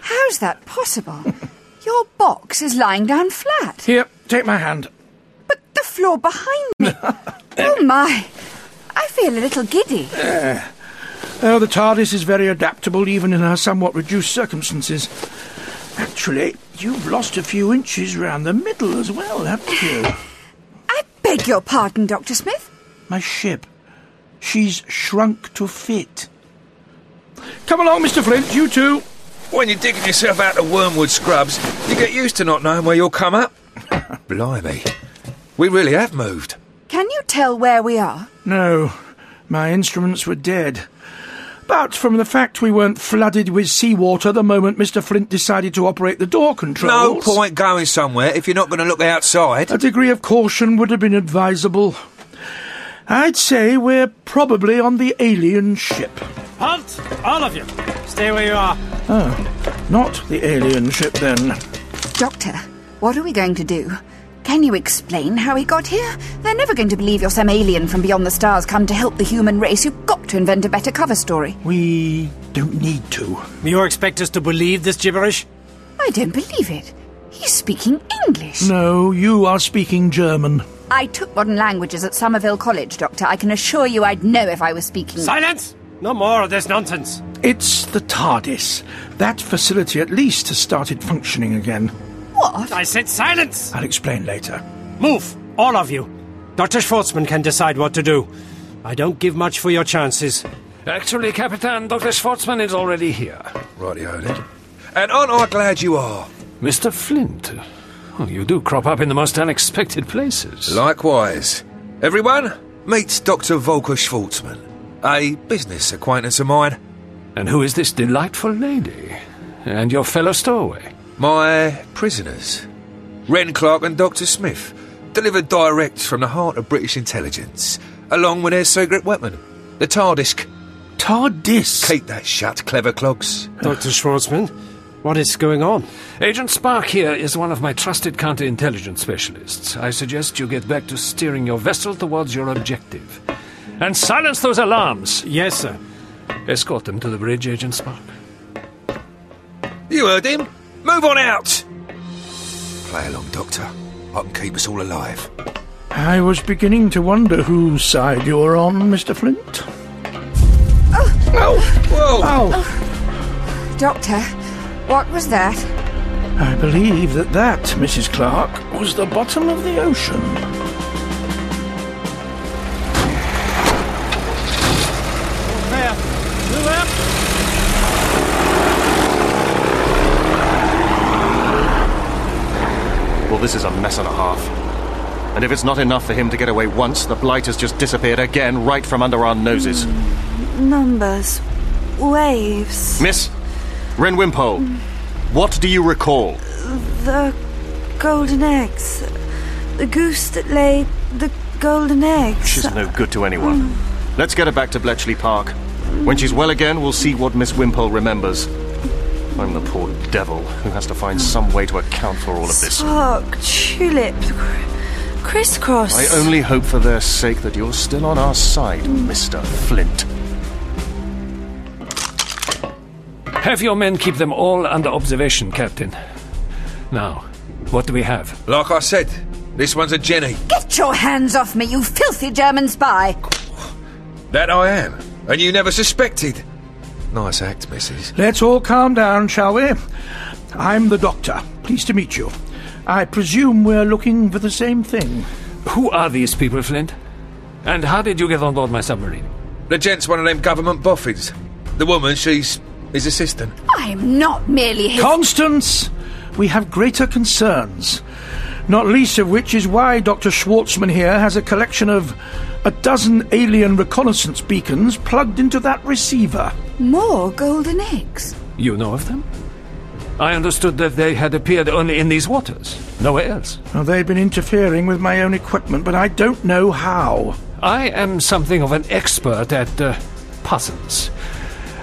how's that possible? (laughs) Your box is lying down flat. Here, take my hand. But the floor behind me. (laughs) oh my. I feel a little giddy. Oh, the TARDIS is very adaptable, even in her somewhat reduced circumstances. Actually, you've lost a few inches round the middle as well, haven't you? (laughs) I beg your pardon, Dr. Smith. My ship. She's shrunk to fit. Come along, Mr. Flint, you too. When you're digging yourself out of wormwood scrubs, you get used to not knowing where you'll come up. (laughs) Blimey. We really have moved. Can you tell where we are? No, my instruments were dead. But from the fact we weren't flooded with seawater the moment Mr. Flint decided to operate the door controls. No point going somewhere if you're not going to look outside. a degree of caution would have been advisable. I'd say we're probably on the alien ship. Halt! All of you! Stay where you are. Oh, not the alien ship, then. Doctor, what are we going to do? Can you explain how he got here? They're never going to believe you're some alien from beyond the stars come to help the human race. You've got to invent a better cover story. We don't need to. You expect us to believe this gibberish? I don't believe it. He's speaking English. No, you are speaking German. I took modern languages at Somerville College, Doctor. I can assure you I'd know if I was speaking. Silence! No more of this nonsense. It's the TARDIS. That facility at least has started functioning again. what? I said silence! I'll explain later. Move, all of you. Dr. Schwartzman can decide what to do. I don't give much for your chances. Actually, Capitan, Dr. Schwartzman is already here. Rightio then. And aren't I glad you are? Mr. Flint. Oh, you do crop up in the most unexpected places. Likewise. Everyone, meet Dr. Volker Schwartzman, a business acquaintance of mine. And who is this delightful lady? And your fellow stowaway? My prisoners. Wren Clarke and Dr. Smith, delivered direct from the heart of British intelligence, along with their secret weapon, the TARDIS. TARDIS? Keep that shut, clever clogs. Dr. Schwartzman, what is going on? Agent Spark here is one of my trusted counterintelligence specialists. I suggest you get back to steering your vessel towards your objective. And silence those alarms! Yes, sir. Escort them to the bridge, Agent Spark. You heard him. Move on out. Play along, Doctor. I can keep us all alive. I was beginning to wonder whose side you were on, Mr. Flint. Oh. oh, whoa! Oh, Doctor, what was that? I believe that that, Mrs. Clarke, was the bottom of the ocean. There. Move up. Well, this is a mess and a half. And if it's not enough for him to get away once, the blight has just disappeared again right from under our noses. Mm, numbers. Waves. Miss, Wren Wimpole, what do you recall? The golden eggs. The goose that laid the golden eggs. She's no good to anyone. Mm. Let's get her back to Bletchley Park. When she's well again, we'll see what Miss Wimpole remembers. I'm the poor devil who has to find some way to account for all of this. Spark, tulip, cr- crisscross. I only hope for their sake that you're still on our side, Mr. Flint. Have your men keep them all under observation, Captain. Now, what do we have? Like I said, this one's a Jenny. Get your hands off me, you filthy German spy! That I am. And you never suspected. Nice act, missus. Let's all calm down, shall we? I'm the doctor. Pleased to meet you. I presume we're looking for the same thing. Who are these people, Flint? And how did you get on board my submarine? The gent's one of them government boffins. The woman, she's his assistant. I'm not merely his. Constance, we have greater concerns. Not least of which is why Dr. Schwartzman here has a collection of a dozen alien reconnaissance beacons plugged into that receiver. More golden eggs. You know of them? I understood that they had appeared only in these waters, nowhere else. Now, they've been interfering with my own equipment, but I don't know how. I am something of an expert at uh, puzzles.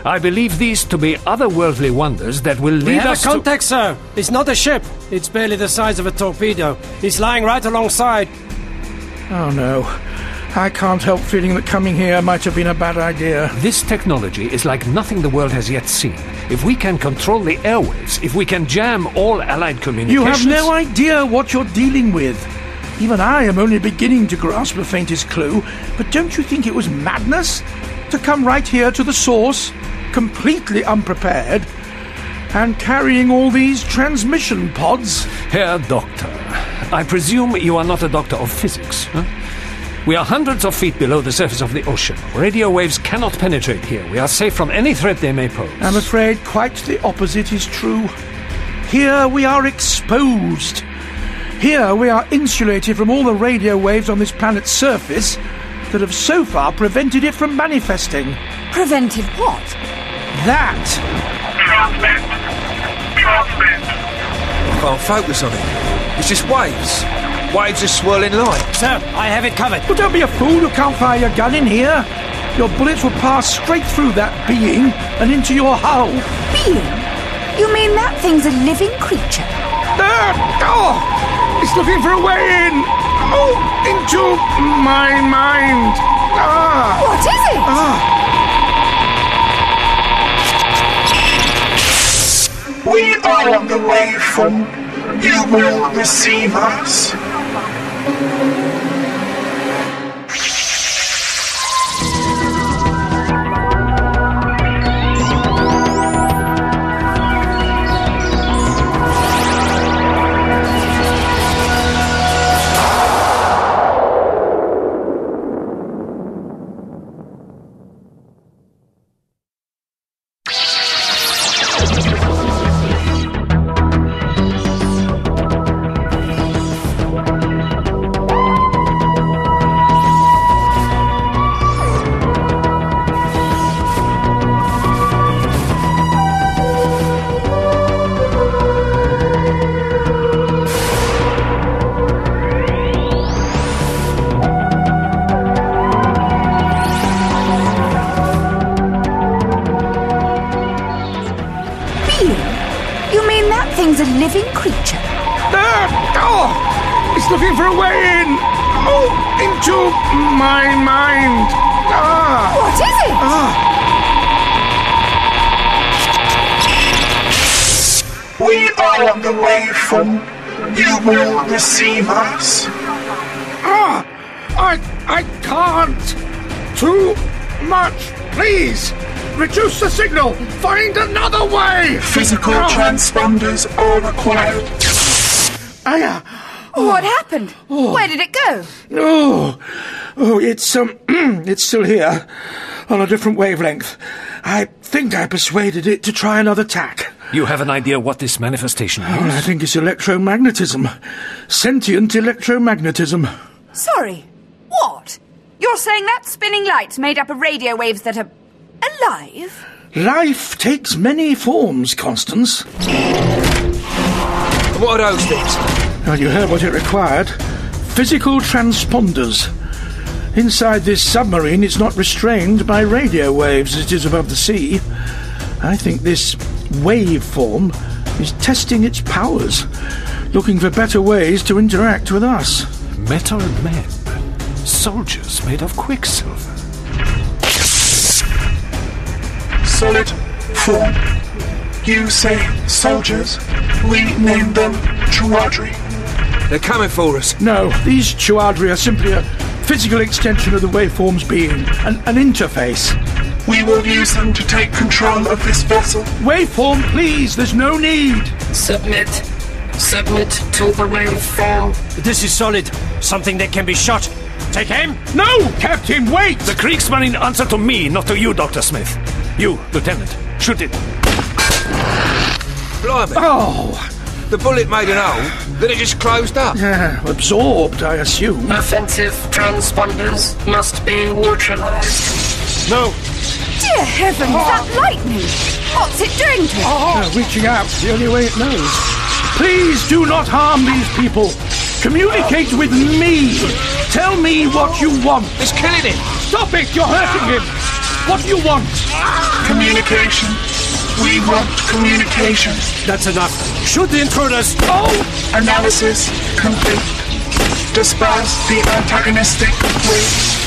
I believe these to be otherworldly wonders that will lead We lead have us a contact, sir. It's not a ship. It's barely the size of a torpedo. It's lying right alongside. Oh no. I can't help feeling that coming here might have been a bad idea. This technology is like nothing the world has yet seen. If we can control the airwaves, if we can jam all allied communications. You have no idea what you're dealing with. Even I am only beginning to grasp the faintest clue, but don't you think it was madness to come right here to the source, completely unprepared, and carrying all these transmission pods? Herr Doctor, I presume you are not a doctor of physics, huh? We are hundreds of feet below the surface of the ocean. Radio waves cannot penetrate here. We are safe from any threat they may pose. I'm afraid quite the opposite is true. Here we are exposed. Here we are insulated from all the radio waves on this planet's surface that have so far prevented it from manifesting. Prevented what? That Transmit. Transmit. Can't focus on it. It's just waves. Waves of swirling light. Sir, I have it covered. Well, don't be a fool. You can't fire your gun in here. Your bullets will pass straight through that being and into your hull. Being? You mean that thing's a living creature? Ah, oh, it's looking for a way in. Oh, into my mind. Ah, What is it? Ah. We are on the way from. You will receive us. Please, reduce the signal. Find another way. Physical transponders are required. I, uh, What happened? Where did it go? Oh, oh, it's um, (clears throat) it's still here, on a different wavelength. I think I persuaded it to try another tack. You have an idea what this manifestation Well, I think it's electromagnetism, sentient electromagnetism. Sorry. What? You're saying that spinning light's made up of radio waves that are alive? Life takes many forms, Constance. What are those things? Well, you heard what it required. Physical transponders. Inside this submarine, it's not restrained by radio waves as it is above the sea. I think this waveform is testing its powers, looking for better ways to interact with us. Metal men. Soldiers made of quicksilver. Solid form. You say soldiers. We name them Chuadri. They're coming for us. No, these Chuadri are simply a physical extension of the waveform's being, an, an interface. We will use them to take control of this vessel. Waveform, please, there's no need. Submit. Submit to the waveform. This is solid. Something that can be shot. Take aim. No, Captain, wait! The Kriegsmarine answer to me, not to you, Dr. Smith. You, Lieutenant, shoot it. Blimey. Oh, The bullet made an hole, then it just closed up. yeah, absorbed, I assume. Offensive transponders must be neutralized. No, Dear heavens, that lightning! What's it doing to it? Uh, reaching out, the only way it knows. Please do not harm these people. Communicate with me. Tell me what you want. It's killing him. Stop it, you're hurting him. What do you want? Communication. We want communication. That's enough. Shoot the intruders. Oh, Analysis complete. disperse the antagonistic waves.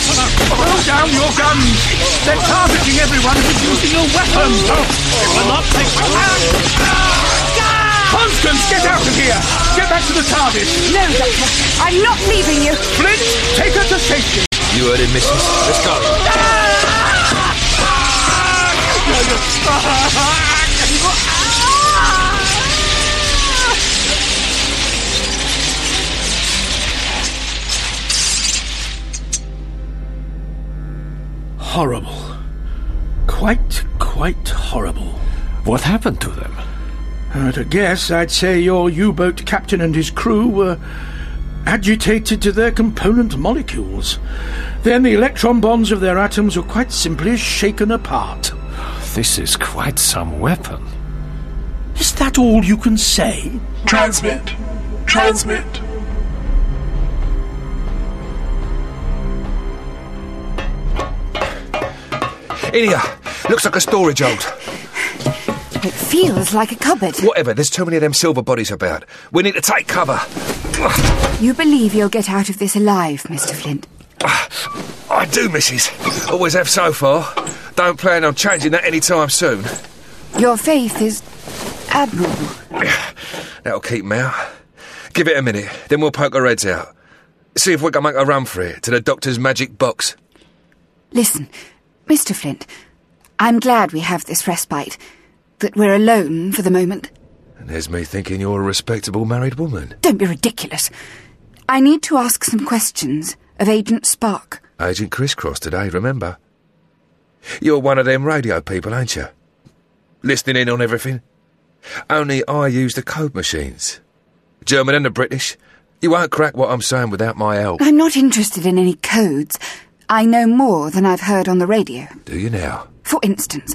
Throw down your guns! They're targeting everyone who's using a weapon! It oh! will not take Constance, get out of here! Get back to the TARDIS! No, Doctor, I'm not leaving you. Flint, take her to safety! You heard him, missus. Let's go. Ah! Horrible. Quite, quite horrible. What happened to them? At a guess, I'd say your U-boat captain and his crew were agitated to their component molecules. Then the electron bonds of their atoms were quite simply shaken apart. This is quite some weapon. Is that all you can say? Transmit. Transmit. In here. Looks like a storage hold. It feels like a cupboard. Whatever, there's too many of them silver bodies about. We need to take cover. You believe you'll get out of this alive, Mr. Flint? Ah, I do, missus. Always have so far. Don't plan on changing that any time soon. Your faith is admirable. (sighs) That'll keep 'em out. Give it a minute, then we'll poke our heads out. See if we can make a run for it to the doctor's magic box. Listen, Mr. Flint, I'm glad we have this respite. That we're alone for the moment. And there's me thinking you're a respectable married woman. Don't be ridiculous. I need to ask some questions of Agent Spark. Agent Crisscross today, remember? You're one of them radio people, ain't you? Listening in on everything? Only I use the code machines. German and the British. You won't crack what I'm saying without my help. I'm not interested in any codes. I know more than I've heard on the radio. Do you now? For instance,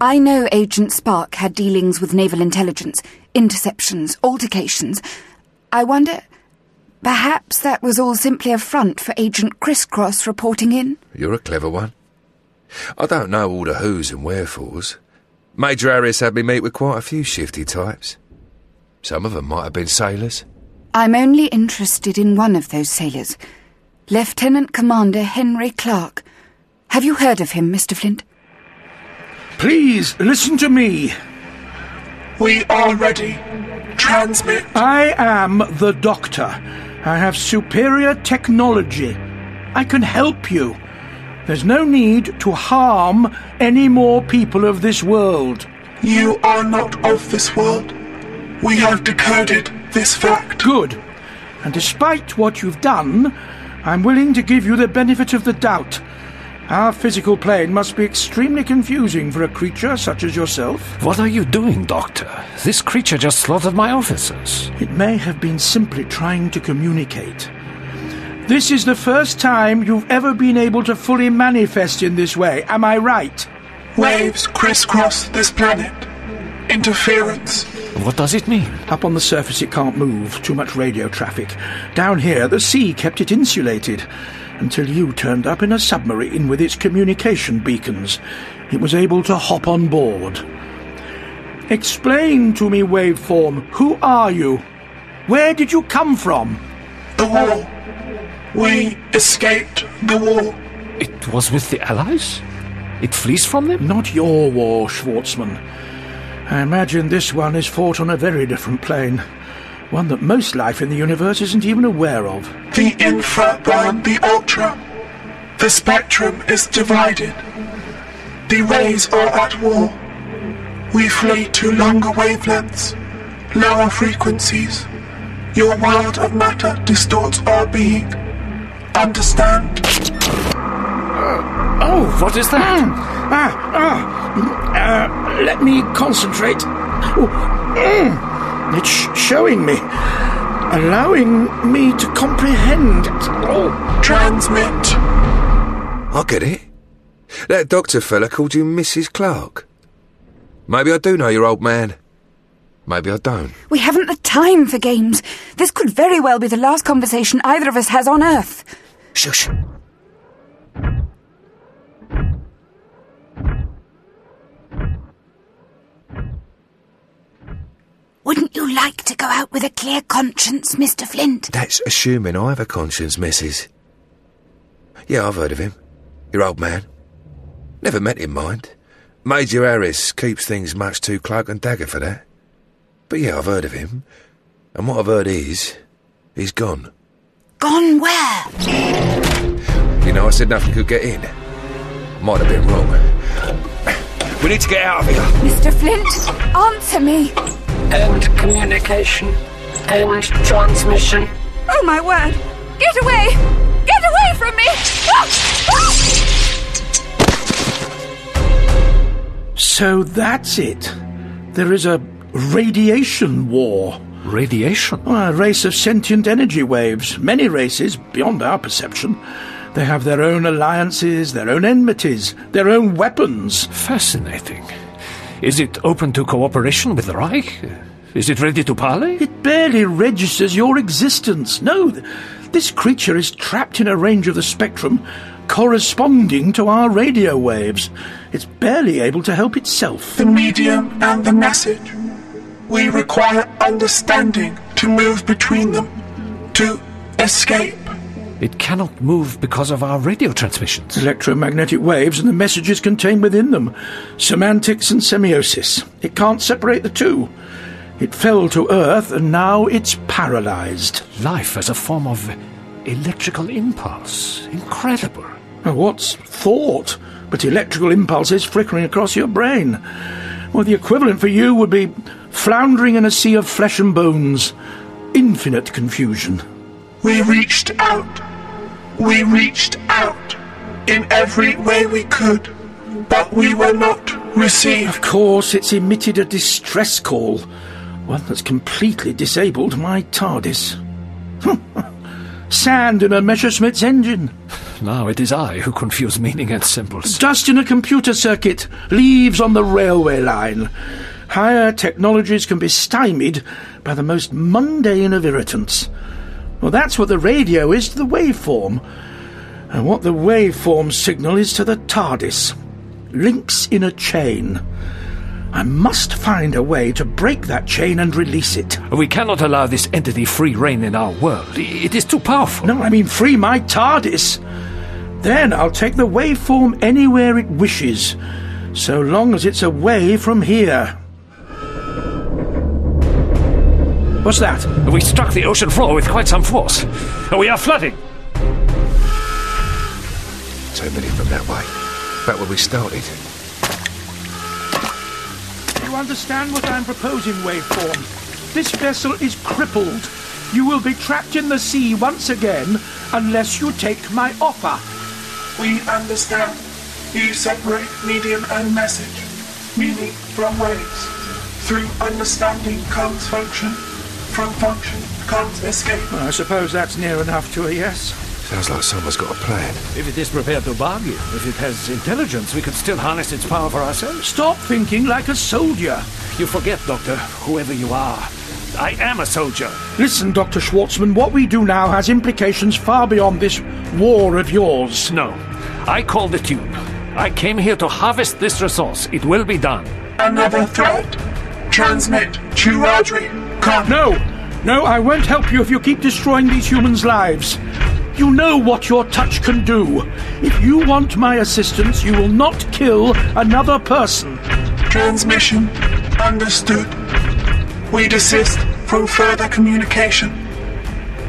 I know Agent Spark had dealings with naval intelligence, interceptions, altercations. I wonder. Perhaps that was all simply a front for Agent Crisscross reporting in? You're a clever one. I don't know all the who's and wherefores. Major Harris had me meet with quite a few shifty types. Some of them might have been sailors. I'm only interested in one of those sailors. Lieutenant Commander Henry Clarke. Have you heard of him, Mr. Flint? Please listen to me. We are ready. Transmit. I am the doctor. I have superior technology. I can help you. There's no need to harm any more people of this world. You are not of this world. We have decoded this fact. Good. And despite what you've done, I'm willing to give you the benefit of the doubt. Our physical plane must be extremely confusing for a creature such as yourself. What are you doing, Doctor? This creature just slaughtered my officers. It may have been simply trying to communicate. This is the first time you've ever been able to fully manifest in this way, am I right? Waves crisscross this planet. Interference. What does it mean? Up on the surface it can't move, too much radio traffic. Down here the sea kept it insulated. Until you turned up in a submarine with its communication beacons. It was able to hop on board. Explain to me, Waveform, who are you? Where did you come from? The war. We escaped the war. It was with the Allies? It flees from them? Not your war, Schwartzman. I imagine this one is fought on a very different plane. One that most life in the universe isn't even aware of. The infra and the ultra. The spectrum is divided. The rays are at war. We flee to longer wavelengths, lower frequencies. Your world of matter distorts our being. Understand? Oh, what is that? Ah, ah. Uh, let me concentrate. Oh, mm. It's showing me, allowing me to comprehend. Oh, Transmit. I get it. That doctor fella called you Mrs. Clarke. Maybe I do know your old man. Maybe I don't. We haven't the time for games. This could very well be the last conversation either of us has on Earth. Shush. Wouldn't you like to go out with a clear conscience, Mr. Flint? That's assuming I have a conscience, missus. Yeah, I've heard of him. Your old man. Never met him, mind. Major Harris keeps things much too cloak and dagger for that. But yeah, I've heard of him. And what I've heard is, he's gone. Gone where? You know, I said nothing could get in. Might have been wrong. We need to get out of here. Mr. Flint, answer me. And communication. And transmission. Oh, my word. Get away! Get away from me! Ah! Ah! So that's it. There is a radiation war. Radiation? A race of sentient energy waves. Many races, beyond our perception. They have their own alliances, their own enmities, their own weapons. Fascinating. Is it open to cooperation with the Reich? Is it ready to parley? It barely registers your existence. No, th- this creature is trapped in a range of the spectrum corresponding to our radio waves. It's barely able to help itself. The medium and the message. We require understanding to move between them, to escape. It cannot move because of our radio transmissions. Electromagnetic waves and the messages contained within them. Semantics and semiosis. It can't separate the two. It fell to Earth and now it's paralyzed. Life as a form of electrical impulse. Incredible. What's thought but electrical impulses flickering across your brain? Well, the equivalent for you would be floundering in a sea of flesh and bones. Infinite confusion. We reached out. We reached out in every way we could, but we were not received. Of course, it's emitted a distress call, one that's completely disabled my TARDIS. (laughs) Sand in a Messerschmitt's engine. Now it is I who confuse meaning and symbols. Dust in a computer circuit. Leaves on the railway line. Higher technologies can be stymied by the most mundane of irritants. Well, that's what the radio is to the waveform, and what the waveform signal is to the TARDIS. Links in a chain. I must find a way to break that chain and release it. We cannot allow this entity free reign in our world. It is too powerful. No, I mean free my TARDIS. Then I'll take the waveform anywhere it wishes, so long as it's away from here. What's that? We struck the ocean floor with quite some force. We are flooding. Two minutes from that way. Back where we started. You understand what I'm proposing, Waveform? This vessel is crippled. You will be trapped in the sea once again unless you take my offer. We understand. You separate medium and message, meaning from waves. Through understanding comes function. From function can't escape. I suppose that's near enough to a yes. Sounds like someone's got a plan. If it is prepared to bargain, if it has intelligence, we could still harness its power for ourselves. Stop thinking like a soldier. You forget, Doctor, whoever you are. I am a soldier. Listen, Dr. Schwartzman, what we do now has implications far beyond this war of yours. No, I call the tune. I came here to harvest this resource. It will be done. Another threat. Transmit to Chuadri. Come. No, no, I won't help you if you keep destroying these humans' lives. You know what your touch can do. If you want my assistance, you will not kill another person. Transmission. Understood. We desist from further communication.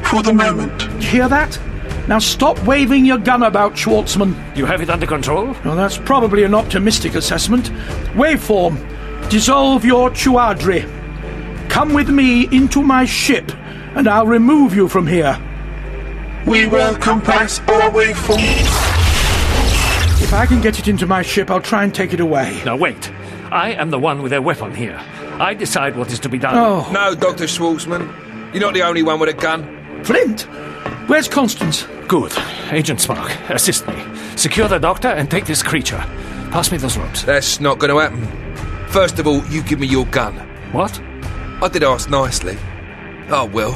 For the moment. Hear that? Now stop waving your gun about, Schwartzman. You have it under control? Well, that's probably an optimistic assessment. Waveform, dissolve your Chuadri. Come with me into my ship, and I'll remove you from here. We will compress our waveform. If I can get it into my ship, I'll try and take it away. Now wait. I am the one with a weapon here. I decide what is to be done. Oh, No, Dr. Schwartzman. You're not the only one with a gun. Flint! Where's Constance? Good. Agent Spark, assist me. Secure the doctor and take this creature. Pass me those ropes. That's not going to happen. First of all, you give me your gun. What? I did ask nicely. Oh, well.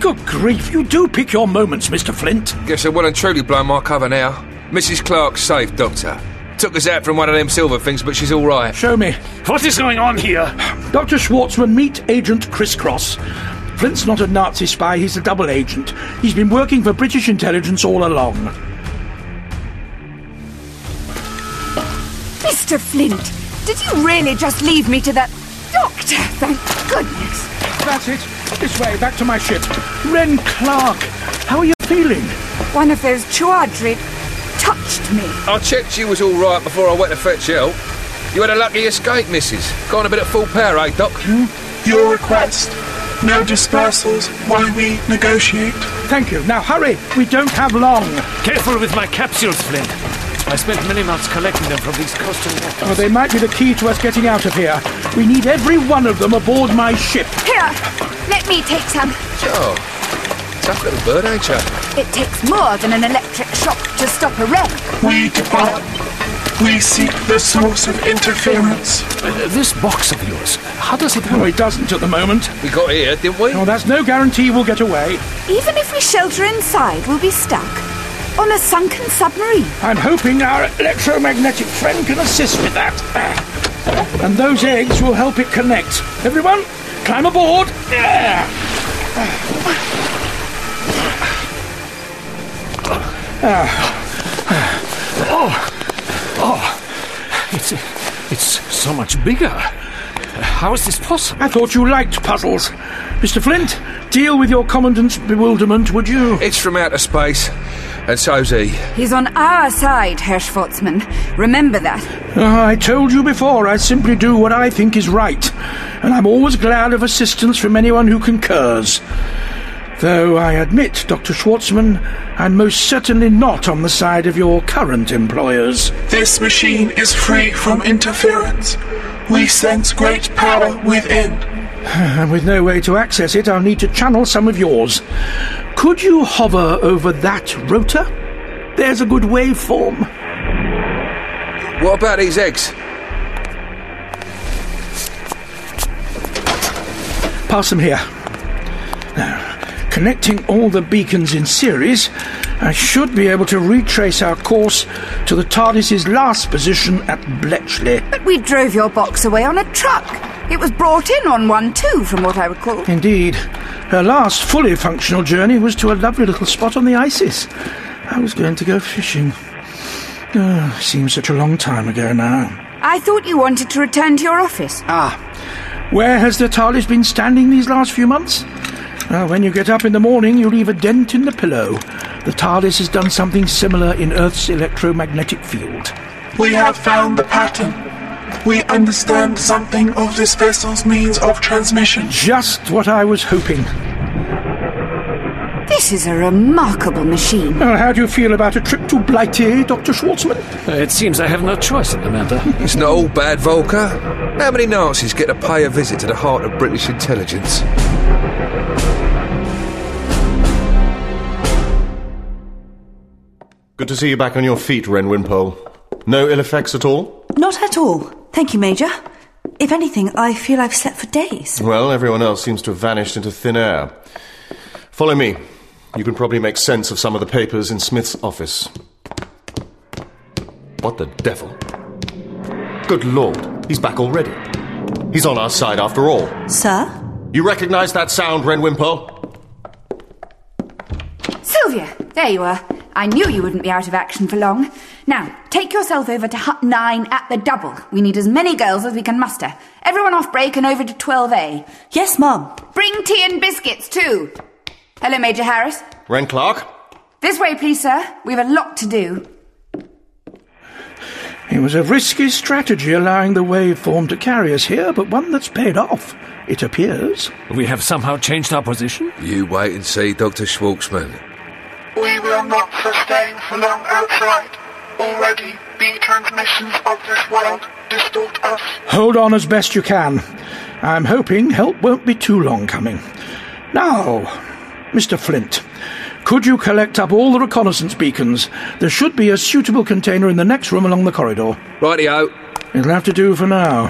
Good grief, you do pick your moments, Mr. Flint. Guess I well and truly blown my cover now. Mrs. Clarke's safe, Doctor. Took us out from one of them silver things, but she's all right. Show me. What is going on here? Dr. Schwartzman, meet Agent Crisscross. Flint's not a Nazi spy, he's a double agent. He's been working for British intelligence all along. Mr. Flint, did you really just leave me to that doctor? Thank goodness. That's it. This way, back to my ship. Wren Clarke, how are you feeling? One of those Chuadri touched me. I checked you was all right before I went to fetch help. You had a lucky escape, missus. Gone a bit at full power, eh, Doc? Your request. No dispersals while we negotiate. Thank you. Now hurry, we don't have long. Careful with my capsules, Flint. I spent many months collecting them from these coastal waters. Oh, they might be the key to us getting out of here. We need every one of them aboard my ship. Here, let me take some. Sure. Tough little bird, ain't you? It takes more than an electric shock to stop a wreck. We depart. We seek the source of interference. Uh, this box of yours, how does it Oh, it doesn't at the moment. We got here, didn't we? Oh, that's no guarantee we'll get away. Even if we shelter inside, we'll be stuck. On a sunken submarine. I'm hoping our electromagnetic friend can assist with that. And those eggs will help it connect. Everyone, climb aboard. Oh, oh, it's, it's so much bigger. How is this possible? I thought you liked puzzles. Mr. Flint, deal with your commandant's bewilderment, would you? It's from outer space, and so's he. He's on our side, Herr Schwartzman. Remember that. Ah, I told you before, I simply do what I think is right. And I'm always glad of assistance from anyone who concurs. Though I admit, Dr. Schwartzman, I'm most certainly not on the side of your current employers. This machine is free from interference. We sense great power within. (sighs) And with no way to access it, I'll need to channel some of yours. Could you hover over that rotor? There's a good waveform. What about these eggs? Pass them here. Now, connecting all the beacons in series, I should be able to retrace our course to the TARDIS's last position at Bletchley. But we drove your box away on a truck. It was brought in on one too, from what I recall. Indeed, her last fully functional journey was to a lovely little spot on the Isis. I was going to go fishing. Oh, seems such a long time ago now. I thought you wanted to return to your office. Ah, where has the TARDIS been standing these last few months? Well, when you get up in the morning, you leave a dent in the pillow. The TARDIS has done something similar in Earth's electromagnetic field. We have found the pattern. We understand something of this vessel's means of transmission. Just what I was hoping. This is a remarkable machine. Well, how do you feel about a trip to Blighty, Dr. Schwartzman? Uh, It seems I have no choice in the matter. It's not all bad, Volker. How many Nazis get to pay a visit to the heart of British intelligence? Good to see you back on your feet, Wren Wimpole. No ill effects at all? Not at all. Thank you, Major. If anything, I feel I've slept for days. Well, everyone else seems to have vanished into thin air. Follow me. You can probably make sense of some of the papers in Smith's office. What the devil? Good lord, he's back already. He's on our side after all. Sir? You recognize that sound, Wren Wimpole? Sylvia, there you are. I knew you wouldn't be out of action for long. Now, take yourself over to Hut 9 at the double. We need as many girls as we can muster. Everyone off break and over to 12A. Yes, Mum. Bring tea and biscuits, too. Hello, Major Harris. Wren Clarke? This way, please, sir. We've a lot to do. It was a risky strategy allowing the waveform to carry us here, but one that's paid off, it appears. We have somehow changed our position? You wait and see, Dr. Schwartzman. We will not sustain for long outside. Already, B transmissions of this world distort us. Hold on as best you can. I'm hoping help won't be too long coming. Now, Mr. Flint, could you collect up all the reconnaissance beacons? There should be a suitable container in the next room along the corridor. Rightio. It'll have to do for now.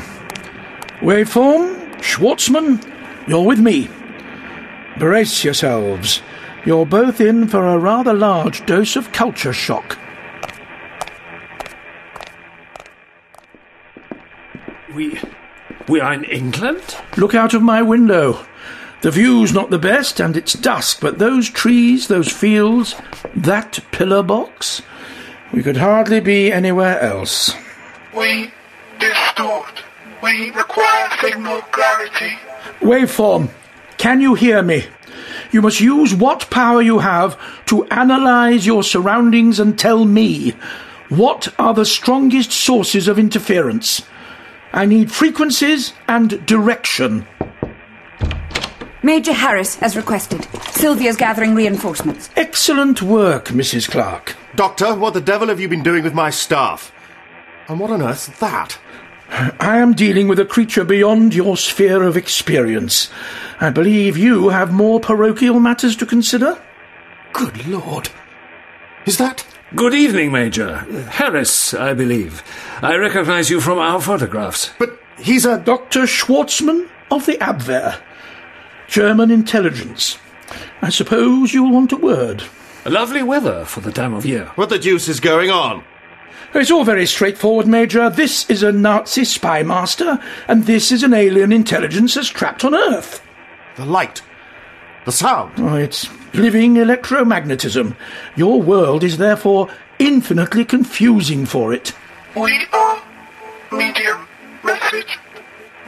Waveform, Schwartzman, you're with me. Brace yourselves. You're both in for a rather large dose of culture shock. We. we are in England? Look out of my window. The view's not the best, and it's dusk, but those trees, those fields, that pillar box. We could hardly be anywhere else. We distort. We require signal clarity. Waveform, can you hear me? You must use what power you have to analyze your surroundings and tell me what are the strongest sources of interference. I need frequencies and direction. Major Harris, as requested. Sylvia's gathering reinforcements. Excellent work, Mrs. Clarke. Doctor, what the devil have you been doing with my staff? And what on earth's that? I am dealing with a creature beyond your sphere of experience. I believe you have more parochial matters to consider. Good Lord. Is that. Good evening, Major. Harris, I believe. I recognize you from our photographs. But he's a. Dr. Schwartzman of the Abwehr. German intelligence. I suppose you'll want a word. Lovely weather for the time of year. What the deuce is going on? It's all very straightforward, Major. This is a Nazi spy master, and this is an alien intelligence that's trapped on Earth. The light. The sound. Oh, it's living electromagnetism. Your world is therefore infinitely confusing for it. We are medium message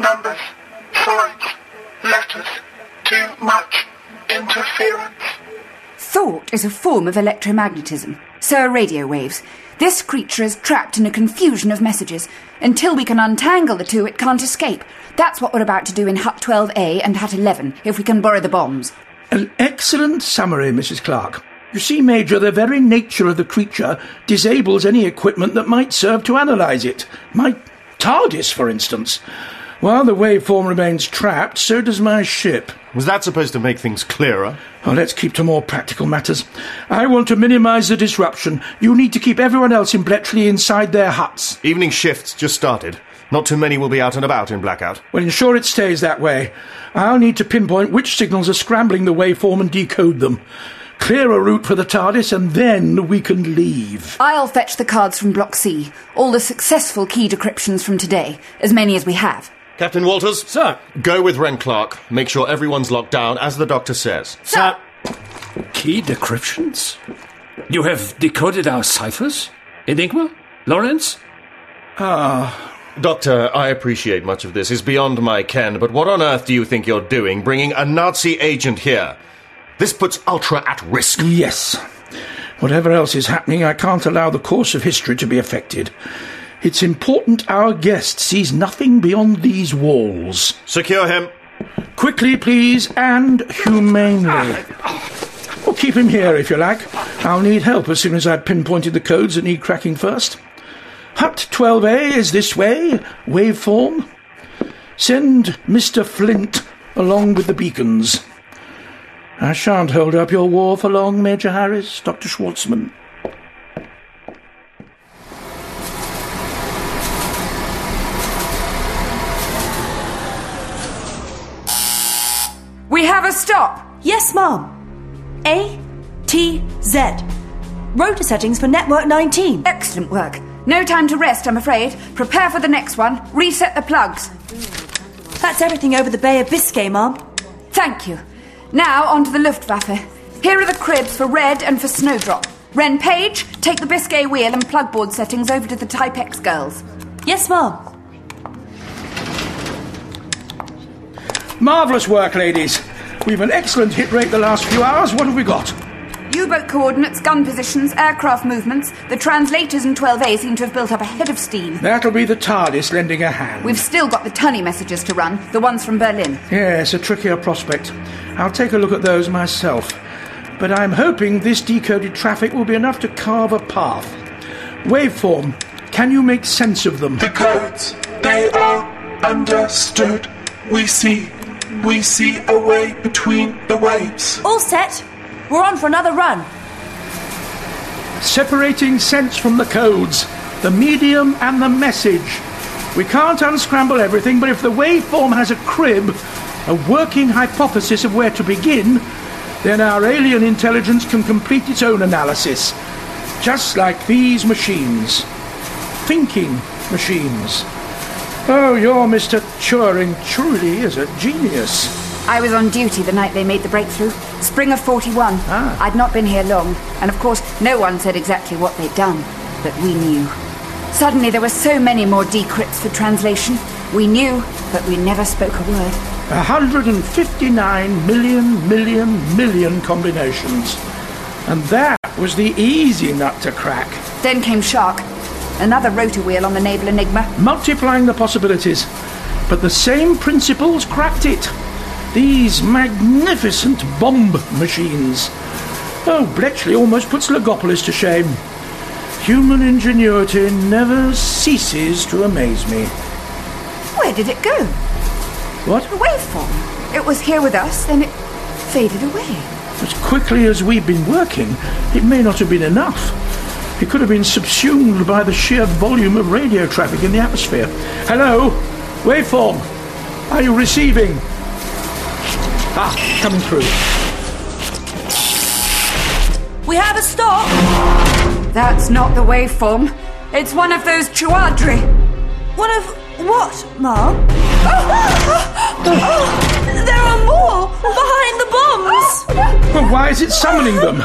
numbers, signs, letters. Too much interference. Thought is a form of electromagnetism. So are radio waves. This creature is trapped in a confusion of messages. Until we can untangle the two, it can't escape. That's what we're about to do in Hut 12A and Hut 11, if we can borrow the bombes. An excellent summary, Mrs. Clarke. You see, Major, the very nature of the creature disables any equipment that might serve to analyze it. My TARDIS, for instance. While the waveform remains trapped, so does my ship. Was that supposed to make things clearer? Oh, let's keep to more practical matters. I want to minimize the disruption. You need to keep everyone else in Bletchley inside their huts. Evening shifts just started. Not too many will be out and about in blackout. Well, ensure it stays that way. I'll need to pinpoint which signals are scrambling the waveform and decode them. Clear a route for the TARDIS, and then we can leave. I'll fetch the cards from Block C. All the successful key decryptions from today. As many as we have. Captain Walters? Sir. Go with Wren Clarke. Make sure everyone's locked down, as the doctor says. Sir! Key decryptions? You have decoded our ciphers? Enigma? Lorenz? Ah. Doctor, I appreciate much of this is beyond my ken, but what on earth do you think you're doing, bringing a Nazi agent here? This puts Ultra at risk. Yes. Whatever else is happening, I can't allow the course of history to be affected. It's important our guest sees nothing beyond these walls. Secure him. Quickly, please, and humanely. Or keep him here if you like. I'll need help as soon as I've pinpointed the codes that need cracking first. Hut 12A is this way, waveform. Send Mr. Flint along with the beacons. I shan't hold up your war for long, Major Harris, Dr. Schwartzman. We have a stop! Yes, Mom. A T Z. Rotor settings for network 19. Excellent work. No time to rest, I'm afraid. Prepare for the next one. Reset the plugs. That's everything over the Bay of Biscay, Mom. Thank you. Now on to the Luftwaffe. Here are the cribs for Red and for Snowdrop. Wren Page, take the Biscay wheel and plugboard settings over to the Typex girls. Yes, Mom. Marvellous work, ladies. We've an excellent hit rate the last few hours. What have we got? U-boat coordinates, gun positions, aircraft movements. The translators in 12A seem to have built up a head of steam. That'll be the TARDIS lending a hand. We've still got the Tunny messages to run, the ones from Berlin. Yes, a trickier prospect. I'll take a look at those myself. But I'm hoping this decoded traffic will be enough to carve a path. Waveform, can you make sense of them? The codes, they are understood. We see, we see a way between the waves. All set. We're on for another run. Separating sense from the codes, the medium and the message. We can't unscramble everything, but if the waveform has a crib, a working hypothesis of where to begin, then our alien intelligence can complete its own analysis. Just like these machines. Thinking machines. Oh, your Mr. Turing truly is a genius. I was on duty the night they made the breakthrough. Spring of 41. Ah. I'd not been here long, and of course, no one said exactly what they'd done, but we knew. Suddenly, there were so many more decrypts for translation. We knew, but we never spoke a word. 159 million, million, million combinations. And that was the easy nut to crack. Then came Shark, another rotor wheel on the Naval Enigma. Multiplying the possibilities. But the same principles cracked it. These magnificent bombe machines. Oh, Bletchley almost puts Logopolis to shame. Human ingenuity never ceases to amaze me. Where did it go? What? The waveform. It was here with us, then it faded away. As quickly as we've been working, it may not have been enough. It could have been subsumed by the sheer volume of radio traffic in the atmosphere. Hello? Waveform? Are you receiving? Ah, coming through. We have a stop. That's not the waveform. It's one of those Chuadri. One of what, Mom? there are more behind the bombes. Well, why is it summoning them?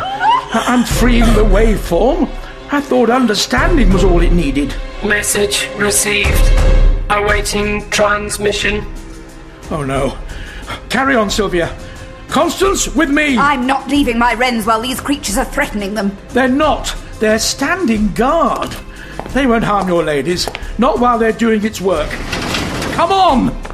I'm freeing the waveform. I thought understanding was all it needed. Message received. Awaiting transmission. Oh no. Carry on, Sylvia. Constance, with me! I'm not leaving my wrens while these creatures are threatening them. They're not. They're standing guard. They won't harm your ladies. Not while they're doing its work. Come on!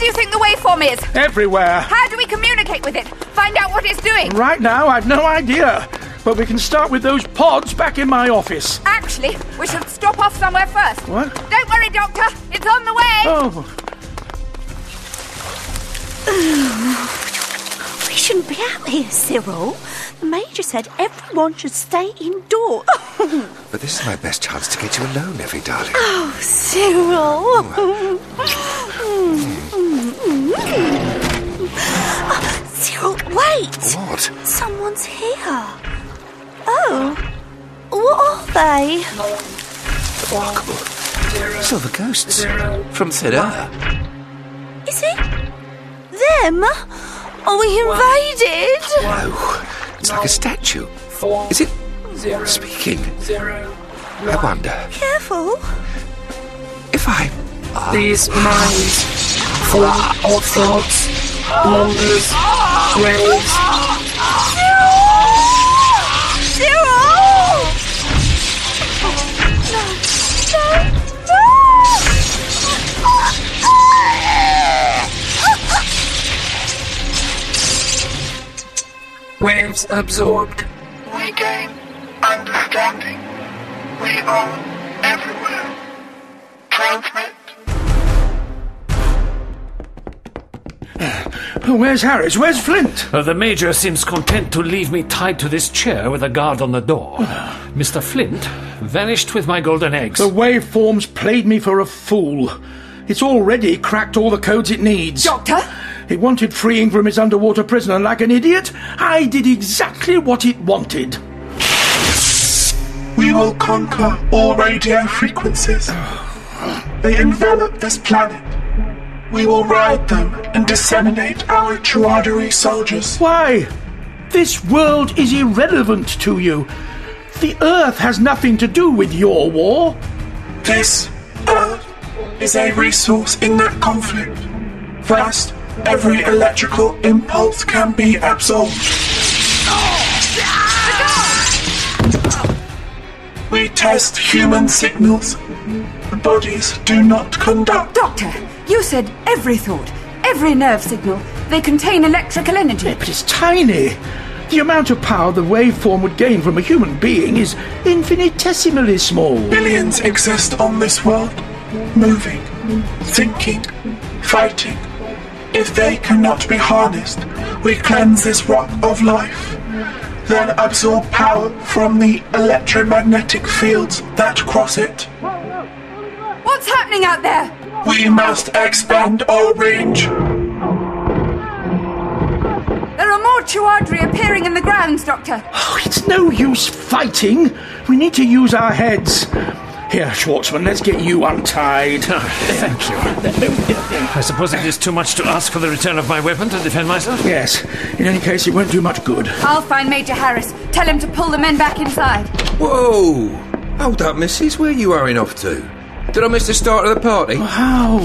Do you think the waveform is? Everywhere. How do we communicate with it? Find out what it's doing. Right now, I've no idea. But we can start with those pods back in my office. Actually, we should stop off somewhere first. What? Don't worry, Doctor. It's on the way. Oh, (sighs) (sighs) (sighs) We shouldn't be out here, Cyril. The Major said everyone should stay indoors. (laughs) But this is my best chance to get you alone, Effie, darling. Oh, Cyril. Oh, Cyril, wait. What? Someone's here. Oh. What are they? Remarkable. Silver ghosts. From air. Is it them? Are we invaded? No. It's like a statue. Is it speaking? I wonder Careful. if I. These minds, full of thoughts, numbers, graves, Cyril! No. Waves absorbed. We gain understanding. We are everywhere. Transmit. where's Harris? Where's Flint? Uh, the Major seems content to leave me tied to this chair with a guard on the door. Mr. Flint vanished with my golden eggs. The waveforms played me for a fool. It's already cracked all the codes it needs. Doctor? It wanted freeing from its underwater prison, and like an idiot. I did exactly what it wanted. We will conquer all radio frequencies. They envelop this planet. We will ride them and disseminate our Chuadri soldiers. Why? This world is irrelevant to you. The Earth has nothing to do with your war. This Earth is a resource in that conflict. First, every electrical impulse can be absorbed. We test human signals. The bodies do not conduct. Doctor, you said every thought, every nerve signal, they contain electrical energy. But it's tiny. The amount of power the waveform would gain from a human being is infinitesimally small. Billions exist on this world, moving, thinking, fighting. If they cannot be harnessed, we cleanse this rock of life, then absorb power from the electromagnetic fields that cross it. What's happening out there? We must expand our range. There are more Chuadri appearing in the grounds, Doctor. Oh, it's no use fighting. We need to use our heads. Here, Schwartzman, let's get you untied. (laughs) Thank you. I suppose it is too much to ask for the return of my weapon to defend myself? Yes. In any case, it won't do much good. I'll find Major Harris. Tell him to pull the men back inside. Whoa! Hold up, missus. Where you hurrying off to? Did I miss the start of the party? How?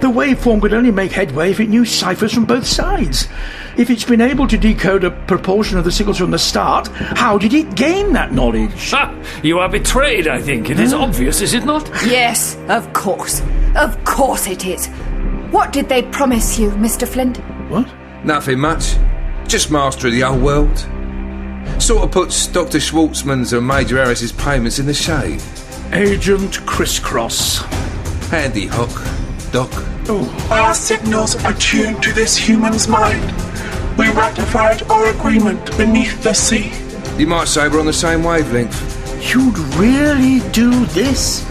The waveform could only make headway if it knew ciphers from both sides. If it's been able to decode a proportion of the signals from the start, how did it gain that knowledge? Ha! You are betrayed, I think. It is obvious, is it not? Yes, of course. Of course it is. What did they promise you, Mr. Flint? What? Nothing much. Just master of the old world. Sort of puts Dr. Schwartzman's and Major Harris's payments in the shade. Agent Crisscross. Handy hook, Doc. Our signals are tuned to this human's mind. We ratified our agreement beneath the sea. You might say we're on the same wavelength. You'd really do this?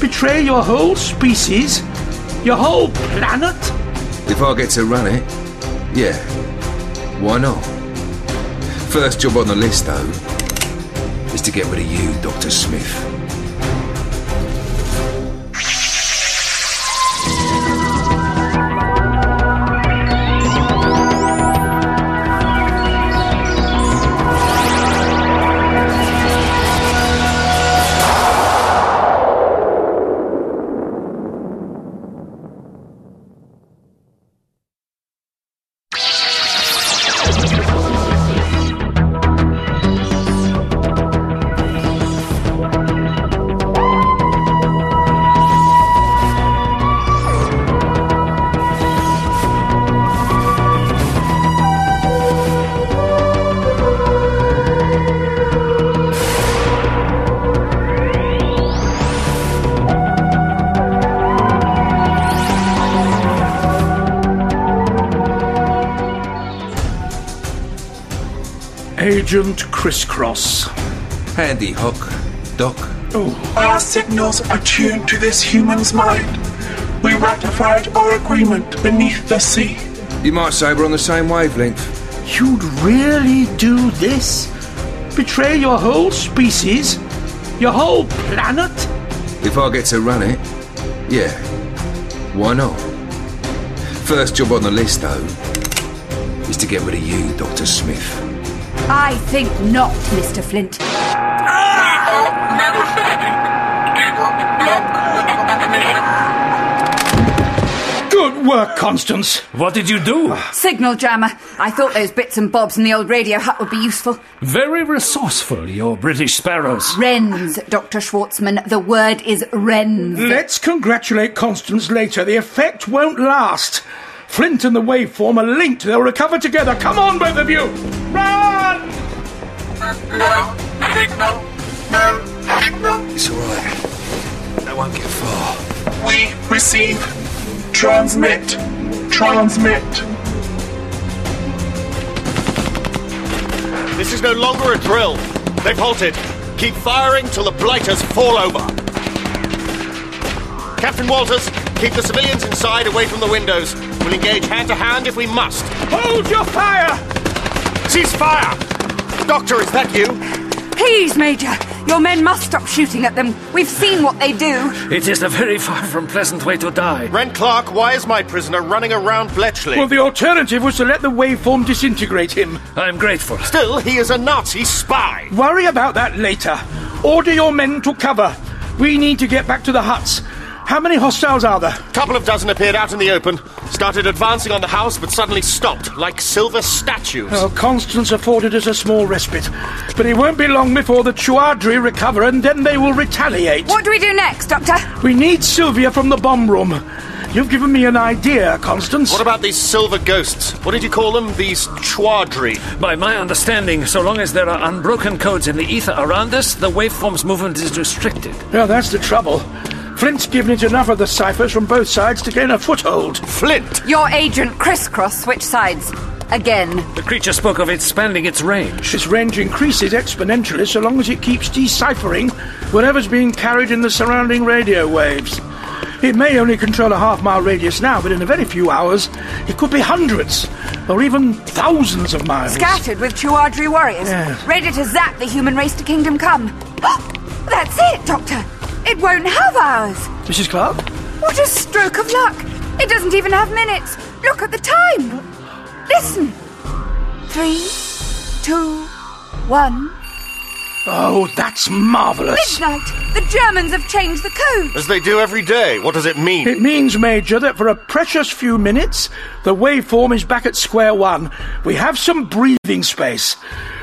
Betray your whole species? Your whole planet? If I get to run it, yeah. Why not? First job on the list, though, is to get rid of you, Dr. Smith. Agent Crisscross. Handy hook, Doc. Oh, our signals are tuned to this human's mind. We ratified our agreement beneath the sea. You might say we're on the same wavelength. You'd really do this? Betray your whole species? Your whole planet? If I get to run it, yeah. Why not? First job on the list, though, is to get rid of you, Dr. Smith. I think not, Mr. Flint. Good work, Constance. What did you do? Signal jammer. I thought those bits and bobs in the old radio hut would be useful. Very resourceful, your British sparrows. Wrens, Dr. Schwartzman. The word is wrens. Let's congratulate Constance later. The effect won't last. Flint and the waveform are linked. They'll recover together. Come on, both of you. Receive. Transmit. Transmit. This is no longer a drill. They've halted. Keep firing till the blighters fall over. Captain Walters, keep the civilians inside away from the windows. We'll engage hand to hand if we must. Hold your fire! Cease fire! Doctor, is that you? Please, Major. Your men must stop shooting at them. We've seen what they do. It is a very far from pleasant way to die. Wren Clarke, why is my prisoner running around Bletchley? Well, the alternative was to let the waveform disintegrate him. I am grateful. Still, he is a Nazi spy. Worry about that later. Order your men to cover. We need to get back to the huts. How many hostiles are there? A couple of dozen appeared out in the open, started advancing on the house, but suddenly stopped, like silver statues. Well, Constance afforded us a small respite. But it won't be long before the Chuadri recover, and then they will retaliate. What do we do next, Doctor? We need Sylvia from the bombe room. You've given me an idea, Constance. What about these silver ghosts? What did you call them? These Chuadri? By my understanding, so long as there are unbroken codes in the ether around us, the waveform's movement is restricted. Yeah, that's the trouble. Flint's given it enough of the ciphers from both sides to gain a foothold. Flint! Your agent crisscross switch sides. Again. The creature spoke of expanding its range. Its range increases exponentially so long as it keeps deciphering whatever's being carried in the surrounding radio waves. It may only control a half mile radius now, but in a very few hours, it could be hundreds or even thousands of miles. Scattered with Chuadri warriors. Yes. Ready to zap the human race to kingdom come. (gasps) That's it, Doctor. It won't have hours. Mrs. Clarke? What a stroke of luck. It doesn't even have minutes. Look at the time. Listen. Three, two, one. Oh, that's marvellous. Midnight. The Germans have changed the code. As they do every day. What does it mean? It means, Major, that for a precious few minutes, the waveform is back at square one. We have some breathing space.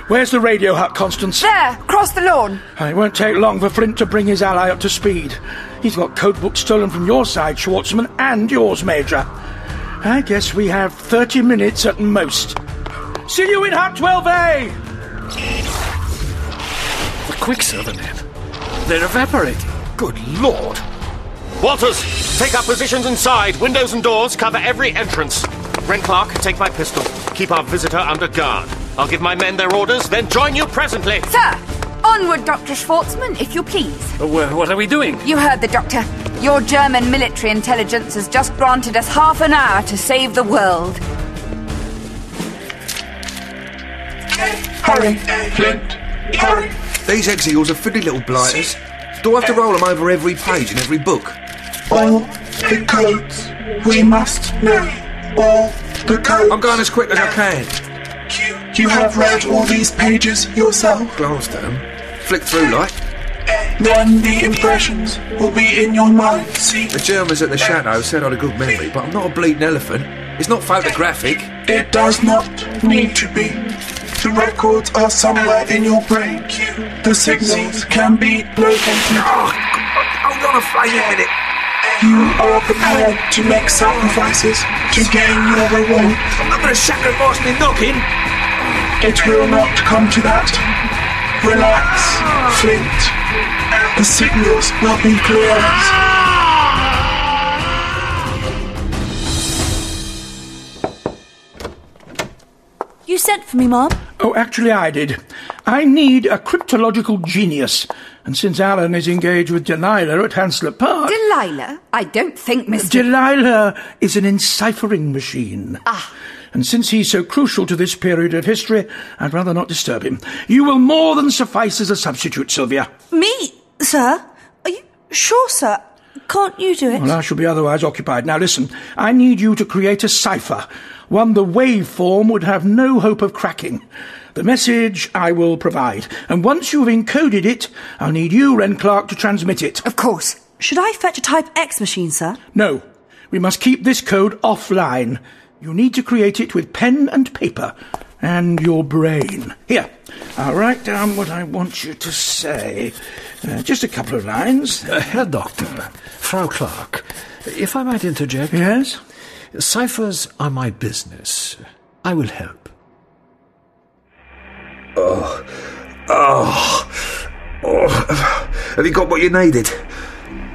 Where's the radio hut, Constance? There, across the lawn. Uh, it won't take long for Flint to bring his ally up to speed. He's got code books stolen from your side, Schwartzman, and yours, Major. I guess we have 30 minutes at most. See you in Hut 12A! The Quicksilver net. They're evaporating. Good lord. Walters, take our positions inside. Windows and doors cover every entrance. Wren Clarke, take my pistol. Keep our visitor under guard. I'll give my men their orders, then join you presently. Sir, onward, Dr. Schwartzman, if you please. Uh, wh- what are we doing? You heard the doctor. Your German military intelligence has just granted us half an hour to save the world. Hurry, Flint, hurry. These exiles are fiddly little blighters. Do I have to roll them over every page in every book? All the codes. We must know the. I'm going as quick as I can. You have read all these pages yourself. Glanced at them. Flick through like. Then the impressions will be in your mind. See, The Germans at the Chateau said I had a good memory, but I'm not a bleeding elephant. It's not photographic. it does not need to be. The records are somewhere in your brain. The signals can be located. Oh, hold on a minute. You are prepared to make sacrifices to gain your reward. I'm not going to sacrifice me knocking. It will not come to that. Relax, Flint. The signals will be clear. You sent for me, Mom? Oh, actually, I did. I need a cryptological genius. And since Alan is engaged with Delilah at Hanslope Park. Delilah? I don't think Mr. Delilah is an enciphering machine. Ah. And since he's so crucial to this period of history, I'd rather not disturb him. You will more than suffice as a substitute, Sylvia. Me, sir? Are you sure, sir? Can't you do it? Well, I shall be otherwise occupied. Now listen, I need you to create a cipher, one the waveform would have no hope of cracking. The message I will provide, and once you have encoded it, I'll need you, Wren Clarke, to transmit it. Of course. Should I fetch a Typex machine, sir? No, we must keep this code offline. You need to create it with pen and paper, and your brain. Here, I'll write down what I want you to say. Uh, just a couple of lines. Uh, Herr Doctor, Frau Clarke, if I might interject. Yes? Ciphers are my business. I will help. Oh. Oh. Oh. Have you got what you needed?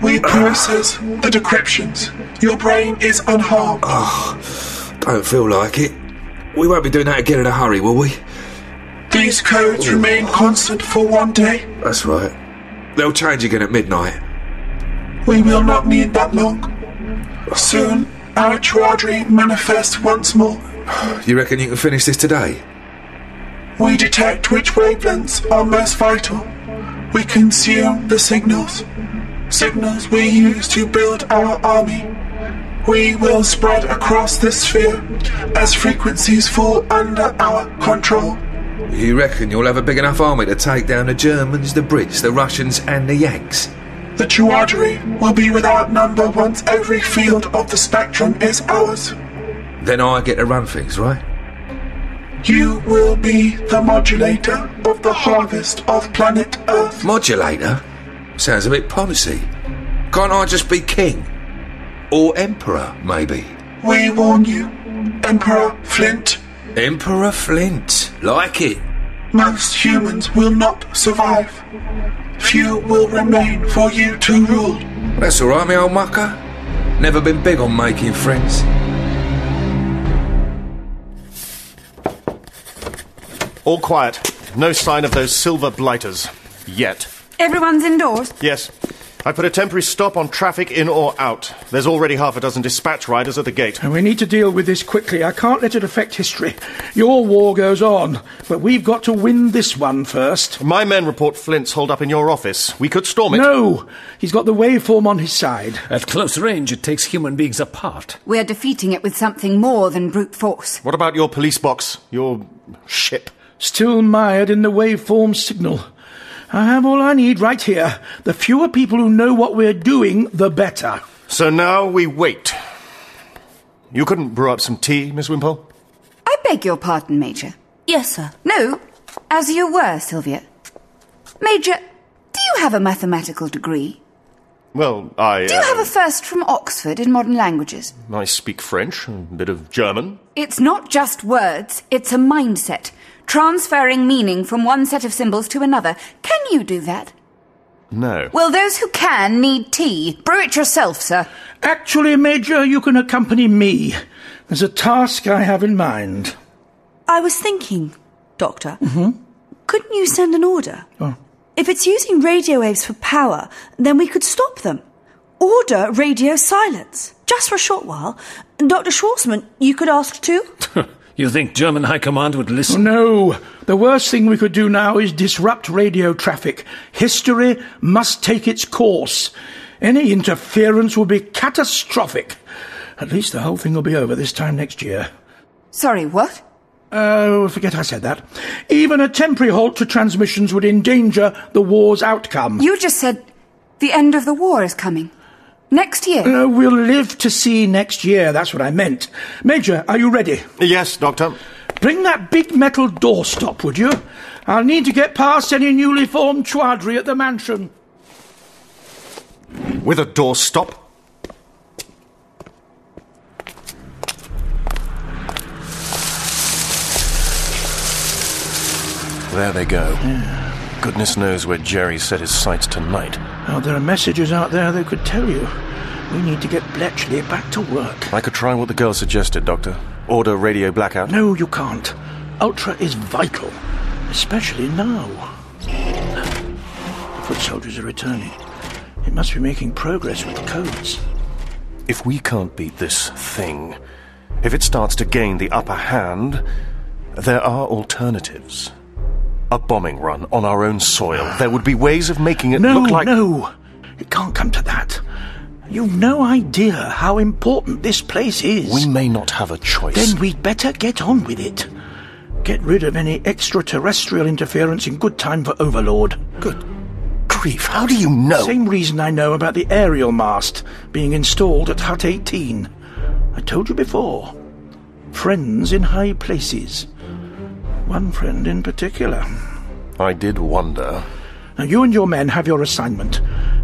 We process the decryptions. Your brain is unharmed. Oh, don't feel like it. We won't be doing that again in a hurry, will we? These codes remain constant for one day. That's right. They'll change again at midnight. We will not need that long. Soon, our Chuadri manifests once more. You reckon you can finish this today? We detect which wavelengths are most vital. We consume the signals. Signals we use to build our army. We will spread across the sphere as frequencies fall under our control. You reckon you'll have a big enough army to take down the Germans, the Brits, the Russians, and the Yanks? The Chuadri will be without number once every field of the spectrum is ours. Then I get to run things, right? You will be the modulator of the harvest of planet Earth. Modulator? Sounds a bit poncy. Can't I just be king? Or emperor, maybe? We warn you, Emperor Flint. Emperor Flint. Like it. Most humans will not survive. Few will remain for you to rule. That's alright, me old mucker. Never been big on making friends. All quiet. No sign of those silver blighters. Yet. Everyone's indoors. Yes. I put a temporary stop on traffic in or out. There's already half a dozen dispatch riders at the gate. And we need to deal with this quickly. I can't let it affect history. Your war goes on. but we've got to win this one first. My men report Flint's holed up in your office. We could storm it. No! He's got the waveform on his side. At close range, it takes human beings apart. We're defeating it with something more than brute force. What about your police box? Your ship? Still mired in the waveform signal. I have all I need right here. The fewer people who know what we're doing, the better. So now we wait. You couldn't brew up some tea, Miss Wimpole? I beg your pardon, Major. Yes, sir. No, as you were, Sylvia. Major, do you have a mathematical degree? Well, I. Do you uh, have a first from Oxford in modern languages? I speak French, a bit of German. It's not just words, it's a mindset. Transferring meaning from one set of symbols to another. Can you do that? No. Well, those who can need tea. Brew it yourself, sir. Actually, Major, you can accompany me. There's a task I have in mind. I was thinking, Doctor, Mm-hmm. couldn't you send an order? Oh. If it's using radio waves for power, then we could stop them. Order radio silence. Just for a short while. Dr. Schwartzman, you could ask too? (laughs) You think German High Command would listen? Oh, no, the worst thing we could do now is disrupt radio traffic. History must take its course. Any interference will be catastrophic. At least the whole thing will be over this time next year. Sorry, what? Oh, forget I said that. Even a temporary halt to transmissions would endanger the war's outcome. You just said the end of the war is coming. Next year. Uh, we'll live to see next year, that's what I meant. Major, are you ready? Yes, Doctor. Bring that big metal doorstop, would you? I'll need to get past any newly formed Chuadri at the mansion. With a door stop? There they go. Goodness knows where Jerry set his sights tonight. Oh, there are messages out there that could tell you. We need to get Bletchley back to work. I could try what the girl suggested, Doctor. Order radio blackout. No, you can't. Ultra is vital, especially now. The foot soldiers are returning. It must be making progress with the codes. If we can't beat this thing, if it starts to gain the upper hand, there are alternatives. A bombing run on our own soil. There would be ways of making it No, look like. no. It can't come to that. You've no idea how important this place is. We may not have a choice. Then we'd better get on with it. Get rid of any extraterrestrial interference in good time for Overlord. Good grief, how do you know? Same reason I know about the aerial mast being installed at Hut 18. I told you before. Friends in high places. One friend in particular. I did wonder. Now, you and your men have your assignment.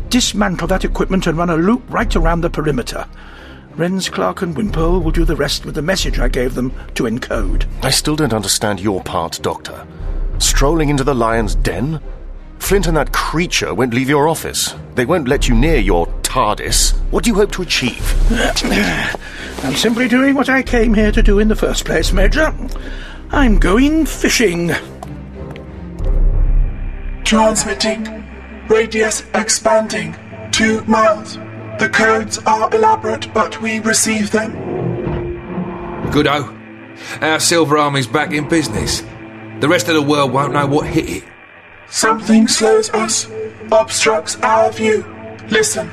Dismantle that equipment and run a loop right around the perimeter. Wrens, Clarke, and Wimpole will do the rest with the message I gave them to encode. I still don't understand your part, Doctor. Strolling into the lion's den? Flint and that creature won't leave your office. They won't let you near your TARDIS. What do you hope to achieve? (clears throat) I'm simply doing what I came here to do in the first place, Major. I'm going fishing. Transmitting. Radius expanding. Two miles. The codes are elaborate, but we receive them. Goodo. Our Silver Army's back in business. The rest of the world won't know what hit it. Something slows us, obstructs our view. Listen.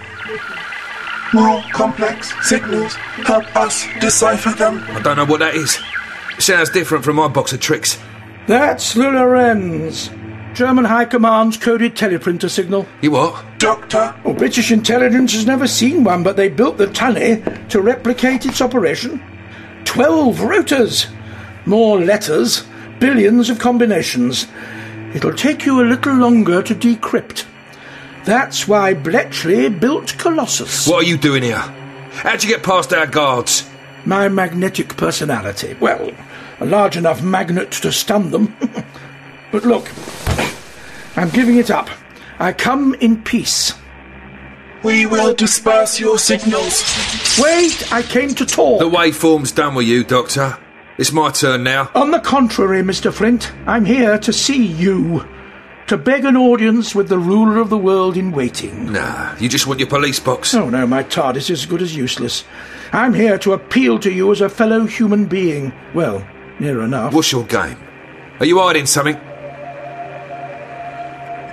More complex signals help us decipher them. I don't know what that is. Sounds different from my box of tricks. That's the Lorenz. German High Command's coded teleprinter signal. You what? Doctor, Oh, British intelligence has never seen one, but they built the Tunny to replicate its operation. Twelve rotors. More letters. Billions of combinations. It'll take you a little longer to decrypt. That's why Bletchley built Colossus. What are you doing here? How'd you get past our guards? My magnetic personality. Well, a large enough magnet to stun them. (laughs) but look, I'm giving it up. I come in peace. we will disperse your signals. Wait, I came to talk. The waveform's done with you, Doctor. It's my turn now. On the contrary, Mr. Flint, I'm here to see you. To beg an audience with the ruler of the world in waiting. Nah, you just want your police box. Oh no, my TARDIS is as good as useless. I'm here to appeal to you as a fellow human being. Well, near enough. What's your game? Are you hiding something?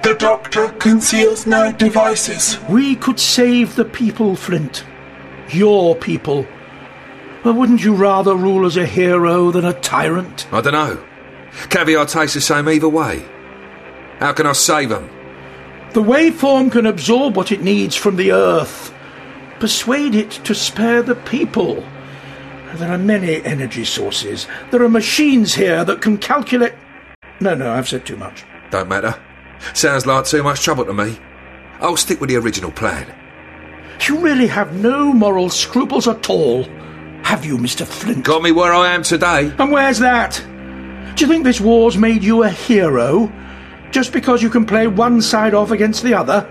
The Doctor conceals no devices. We could save the people, Flint. Your people. But wouldn't you rather rule as a hero than a tyrant? I don't know. Caviar tastes the same either way. How can I save them? The waveform can absorb what it needs from the Earth. Persuade it to spare the people. There are many energy sources. There are machines here that can calculate. No, no, I've said too much. Don't matter. Sounds like too much trouble to me. I'll stick with the original plan. You really have no moral scruples at all, have you, Mr. Flint? Got me where I am today. And where's that? Do you think this war's made you a hero? Just because you can play one side off against the other?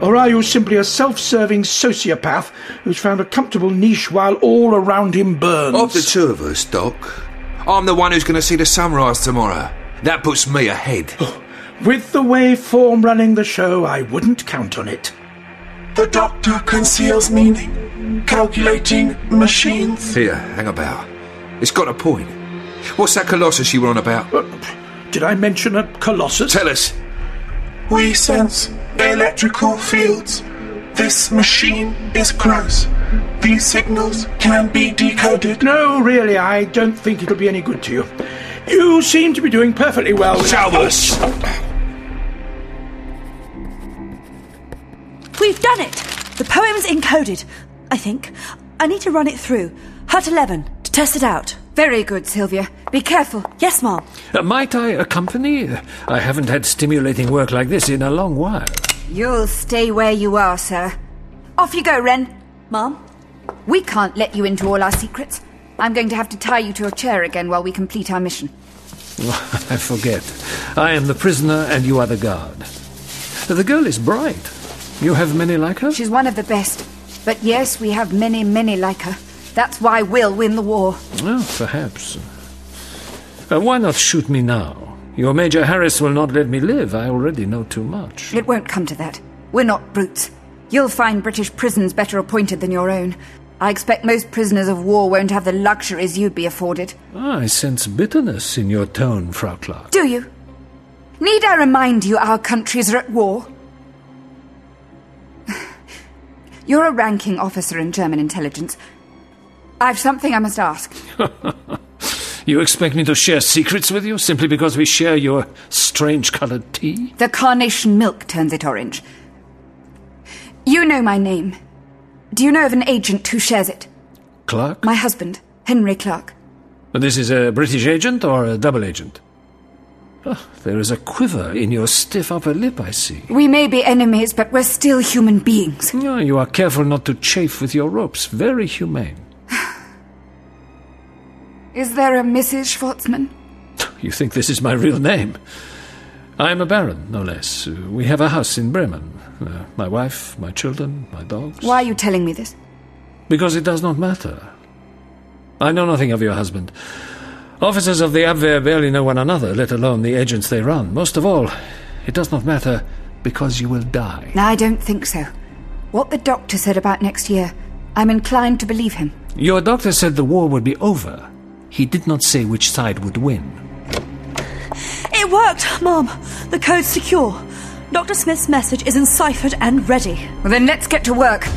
Or are you simply a self serving sociopath who's found a comfortable niche while all around him burns? Of the two of us, Doc, I'm the one who's going to see the sunrise tomorrow. That puts me ahead. (gasps) With the waveform running the show, I wouldn't count on it. The Doctor conceals meaning, calculating machines. Here, hang about. It's got a point. What's that Colossus you were on about? Uh, did I mention a Colossus? Tell us. We sense electrical fields. This machine is close. These signals can be decoded. No, really, I don't think it'll be any good to you. You seem to be doing perfectly well with Showers! We've done it! The poem's encoded, I think. I need to run it through. Hut 11, to test it out. Very good, Sylvia. Be careful. Yes, Mom. Uh, might I accompany? I haven't had stimulating work like this in a long while. You'll stay where you are, sir. Off you go, Wren. Mom? We can't let you into all our secrets. I'm going to have to tie you to a chair again while we complete our mission. (laughs) I forget. I am the prisoner and you are the guard. The girl is bright. You have many like her? She's one of the best. But yes, we have many, many like her. That's why we'll win the war. Well, perhaps. Uh, why not shoot me now? Your Major Harris will not let me live. I already know too much. It won't come to that. We're not brutes. You'll find British prisons better appointed than your own. I expect most prisoners of war won't have the luxuries you'd be afforded. I sense bitterness in your tone, Frau Clarke. Do you? Need I remind you our countries are at war? (sighs) You're a ranking officer in German intelligence. I've something I must ask. (laughs) you expect me to share secrets with you simply because we share your strange colored tea? The carnation milk turns it orange. You know my name. Do you know of an agent who shares it? Clarke? My husband, Henry Clarke. This is a British agent or a double agent? Oh, there is a quiver in your stiff upper lip, I see. We may be enemies, but we're still human beings. Oh, you are careful not to chafe with your ropes. Very humane. Is there a Mrs. Schwartzman? You think this is my real name? I am a baron, no less. We have a house in Bremen. Uh, my wife, my children, my dogs. Why are you telling me this? Because it does not matter. I know nothing of your husband. Officers of the Abwehr barely know one another, let alone the agents they run. Most of all, it does not matter because you will die. I don't think so. What the doctor said about next year, I'm inclined to believe him. Your doctor said the war would be over. He did not say which side would win. It worked, Mom. The code's secure. Dr. Smith's message is enciphered and ready. Well, then let's get to work.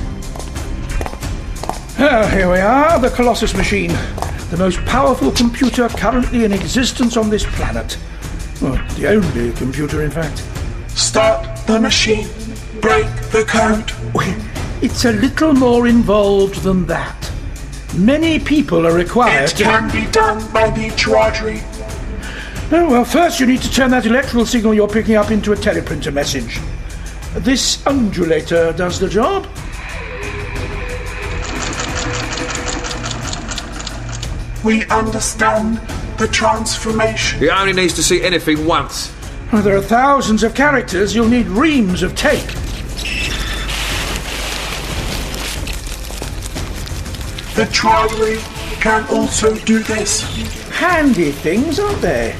Ah, here we are, the Colossus machine. The most powerful computer currently in existence on this planet. Well, the only computer, in fact. Start the machine. Break the code. It's a little more involved than that. Many people are required It can be done by the Chuadri. Oh, well, first you need to turn that electrical signal you're picking up into a teleprinter message. This undulator does the job. We understand the transformation. He only needs to see anything once. Well, there are thousands of characters. You'll need reams of tape. The Chuadri can also do this. Handy things, aren't they?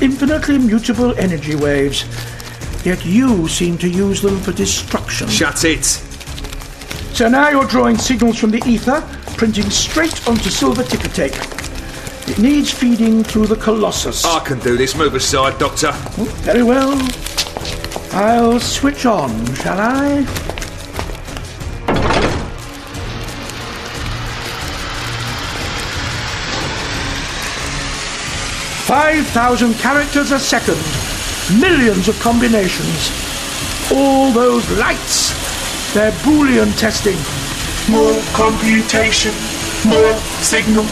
Infinitely mutable energy waves. Yet you seem to use them for destruction. Shut it. So now you're drawing signals from the ether, printing straight onto silver ticker tape. It needs feeding through the Colossus. I can do this. Move aside, Doctor. Oh, very well. I'll switch on, shall I? Five thousand characters a second. Millions of combinations. All those lights. They're Boolean testing. More computation, more signal,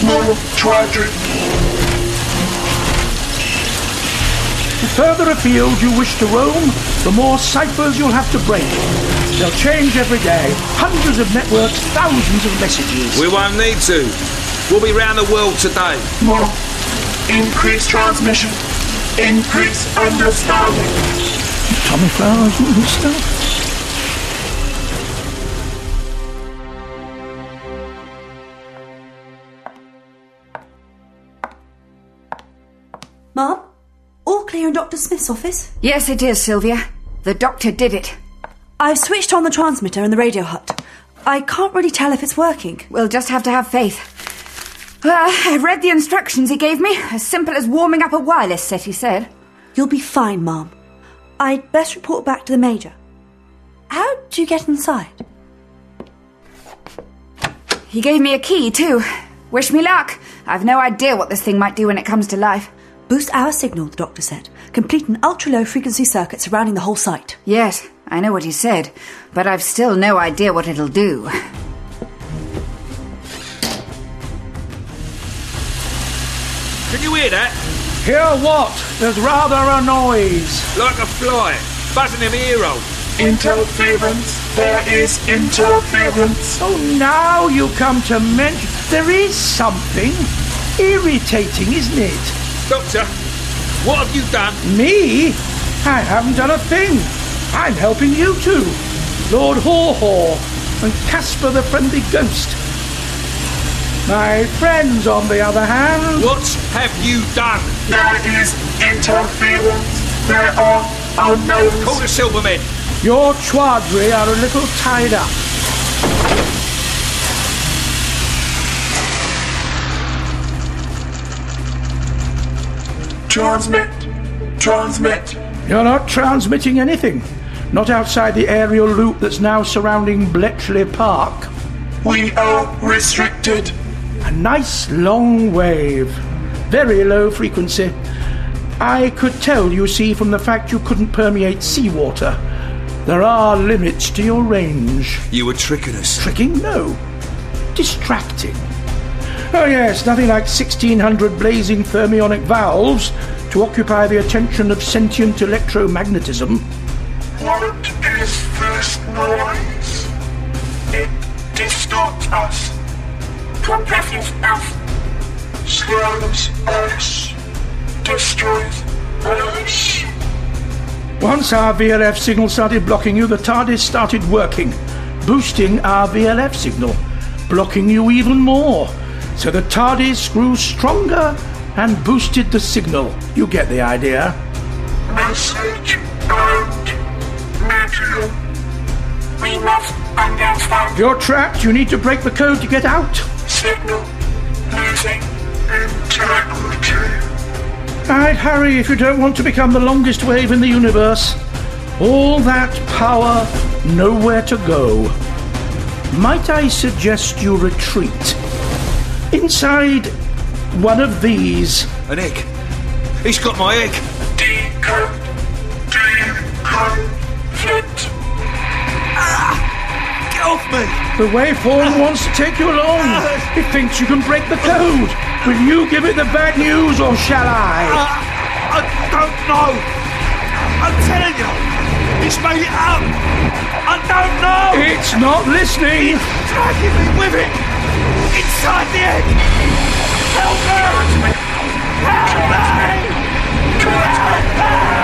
more trident. The further afield you wish to roam, the more ciphers you'll have to break. They'll change every day. Hundreds of networks, thousands of messages. We won't need to. We'll be round the world today. More. Increase transmission. Increase understanding. Tommy Flowers and stuff. Mum? All clear in Dr. Smith's office? Yes, it is, Sylvia. The doctor did it. I've switched on the transmitter in the radio hut. I can't really tell if it's working. We'll just have to have faith. Uh, well, I read the instructions he gave me. As simple as warming up a wireless set, he said. You'll be fine, Mum. I'd best report back to the Major. How would you get inside? He gave me a key, too. Wish me luck. I've no idea what this thing might do when it comes to life. Boost our signal, the doctor said. Complete an ultra low frequency circuit surrounding the whole site. Yes, I know what he said, but I've still no idea what it'll do. Can you hear that? Hear what? There's rather a noise. Like a fly, buzzing in my ear hole. Interference. There is interference. Oh, now you come to mention. There is something. Irritating, isn't it? Doctor, what have you done? Me? I haven't done a thing. I'm helping you two. Lord Haw Haw and Casper the Friendly Ghost. My friends, on the other hand. What have you done? There is interference. There are unknowns. Call the Silvermen. Your Chuadri are a little tied up. Transmit. Transmit. You're not transmitting anything. Not outside the aerial loop that's now surrounding Bletchley Park. We are restricted. A nice long wave. Very low frequency. I could tell, you see, from the fact you couldn't permeate seawater. There are limits to your range. You were tricking us. Tricking? No. Distracting. Oh, yes, nothing like 1600 blazing thermionic valves to occupy the attention of sentient electromagnetism. What is this noise? It distorts us. Compresses us. Slows us. Destroys us. Once our VLF signal started blocking you, the TARDIS started working, boosting our VLF signal, blocking you even more. So the TARDIS grew stronger and boosted the signal. You get the idea. Message and medium. We must understand. You're trapped. You need to break the code to get out. Signal losing integrity. I'd hurry if you don't want to become the longest wave in the universe. All that power, nowhere to go. Might I suggest you retreat? Inside one of these. An egg. He's got my egg. Decode. Decode. Ah, Flint. Get off me! The waveform wants to take you along. It thinks you can break the code. Will you give it the bad news or shall I? Uh, I don't know. I'm telling you, he's made it up. Um, I don't know. It's not listening. It's dragging me with it. Inside the egg. Help me. Help me! Help me!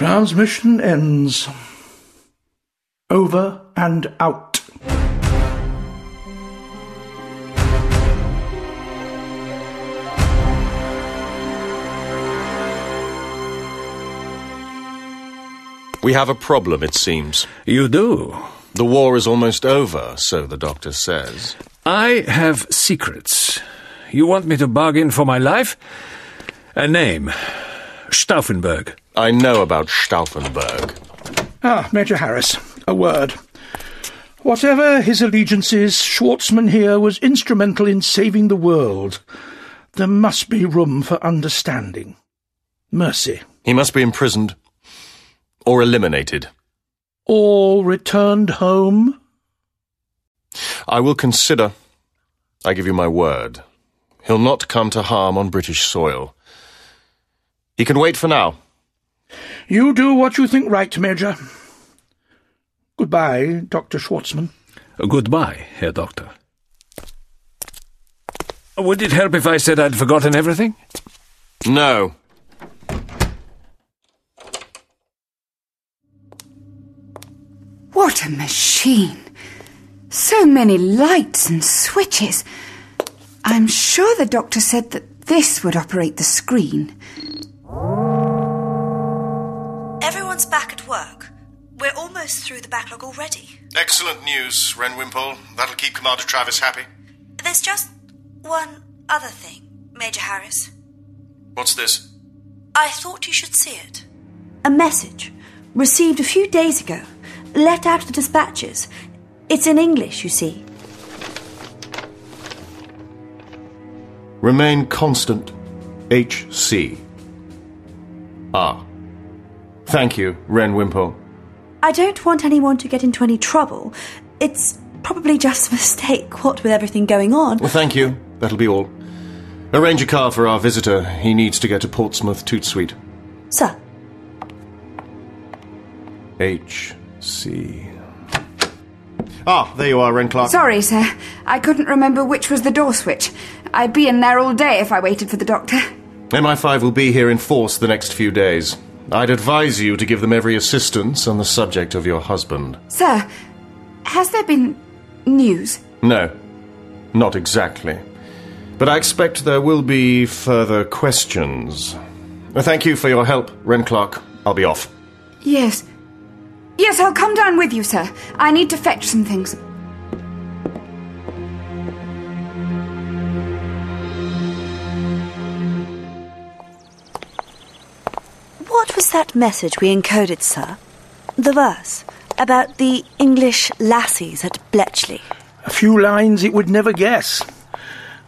Transmission ends. Over and out. We have a problem, it seems. You do? The war is almost over, so the doctor says. I have secrets. You want me to bargain for my life? A name. Stauffenberg. I know about Stauffenberg. Ah, Major Harris, a word. Whatever his allegiances, Schwartzman here was instrumental in saving the world. There must be room for understanding. Mercy. He must be imprisoned. Or eliminated. Or returned home? I will consider. I give you my word. He'll not come to harm on British soil. He can wait for now. You do what you think right, Major. Goodbye, Dr. Schwartzman. Uh, goodbye, Herr Doctor. Uh, would it help if I said I'd forgotten everything? No. What a machine! So many lights and switches. I'm sure the doctor said that this would operate the screen. Everyone's back at work. We're almost through the backlog already. Excellent news, Wren Wimpole. That'll keep Commander Travis happy. There's just one other thing, Major Harris. What's this? I thought you should see it. A message received a few days ago, let out of the dispatches. It's in English, you see. Remain constant. HC. Ah. Thank you, Wren Wimpole. I don't want anyone to get into any trouble. It's probably just a mistake, what with everything going on. Well, thank you. That'll be all. Arrange a car for our visitor. He needs to get to Portsmouth Toot Suite. Sir, HC. Ah, there you are, Wren Clarke. Sorry, sir. I couldn't remember which was the door switch. I'd be in there all day if I waited for the doctor. MI5 will be here in force the next few days. I'd advise you to give them every assistance on the subject of your husband. Sir, has there been news? No, not exactly. But I expect there will be further questions. Uh, Thank you for your help, Wren Clarke. I'll be off. Yes. Yes, I'll come down with you, sir. I need to fetch some things. What was that message we encoded, sir? The verse about the English lassies at Bletchley. A few lines it would never guess.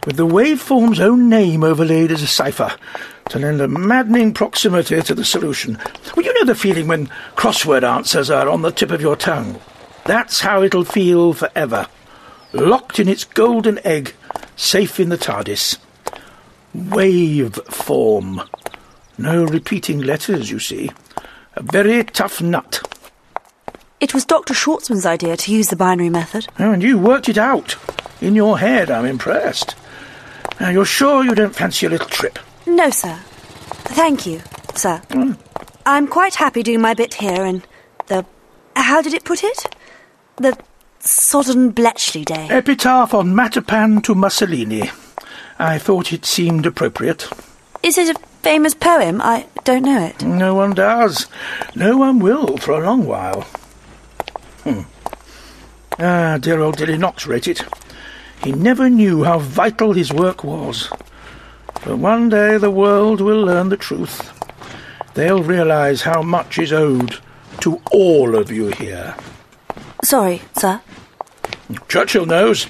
With the waveform's own name overlaid as a cipher to lend a maddening proximity to the solution. Well, you know the feeling when crossword answers are on the tip of your tongue. That's how it'll feel forever. Locked in its golden egg, safe in the TARDIS. Waveform. No repeating letters, you see. A very tough nut. It was Dr. Schwartzman's idea to use the binary method. Oh, and you worked it out. In your head, I'm impressed. Now, you're sure you don't fancy a little trip? No, sir. Thank you, sir. Hmm. I'm quite happy doing my bit here in the. How did it put it? The sodden Bletchley day. Epitaph on Matapan to Mussolini. I thought it seemed appropriate. Is it a famous poem? I don't know it. No one does. No one will for a long while. Hmm. Ah, dear old Dilly Knox wrote it. He never knew how vital his work was. But one day the world will learn the truth. They'll realise how much is owed to all of you here. Sorry, sir. Churchill knows.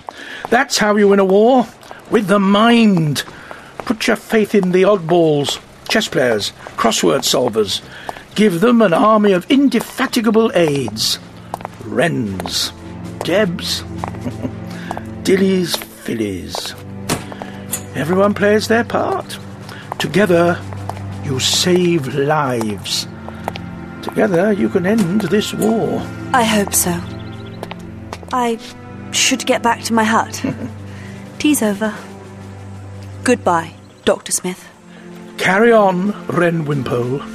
That's how you win a war. With the mind. Put your faith in the oddballs, chess players, crossword solvers. Give them an army of indefatigable aides. Wrens, Debs, (laughs) Dillies, Fillies. Everyone plays their part. Together, you save lives. Together, you can end this war. I hope so. I should get back to my hut. (laughs) Tea's over. Goodbye, Dr. Smith. Carry on, Wren Wimpole. (laughs)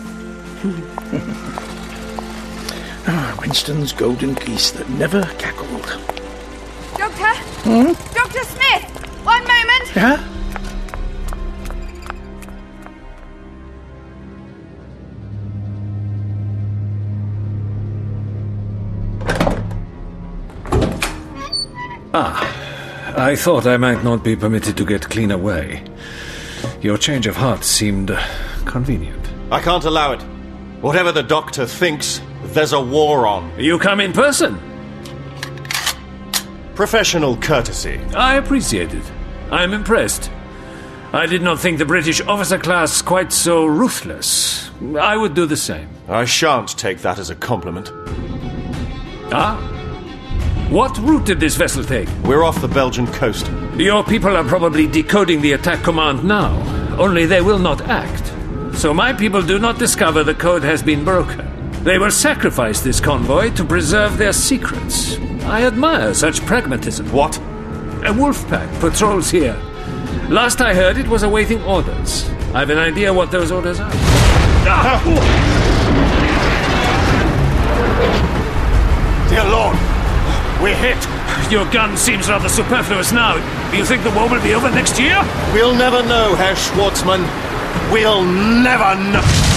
ah, Winston's golden geese that never cackled. Doctor? Hmm? Dr. Smith! One moment! Yeah? Ah, I thought I might not be permitted to get clean away. Your change of heart seemed convenient. I can't allow it. Whatever the doctor thinks, there's a war on. You come in person. Professional courtesy. I appreciate it. I'm impressed. I did not think the British officer class quite so ruthless. I would do the same. I shan't take that as a compliment. Ah? What route did this vessel take? We're off the Belgian coast. Your people are probably decoding the attack command now, only they will not act. So my people do not discover the code has been broken. They will sacrifice this convoy to preserve their secrets. I admire such pragmatism. What? A wolf pack patrols here. Last I heard, it was awaiting orders. I've an idea what those orders are. Ah! Dear Lord, we're hit. Your gun seems rather superfluous now. Do you think the war will be over next year? We'll never know, Herr Schwartzman. We'll never know.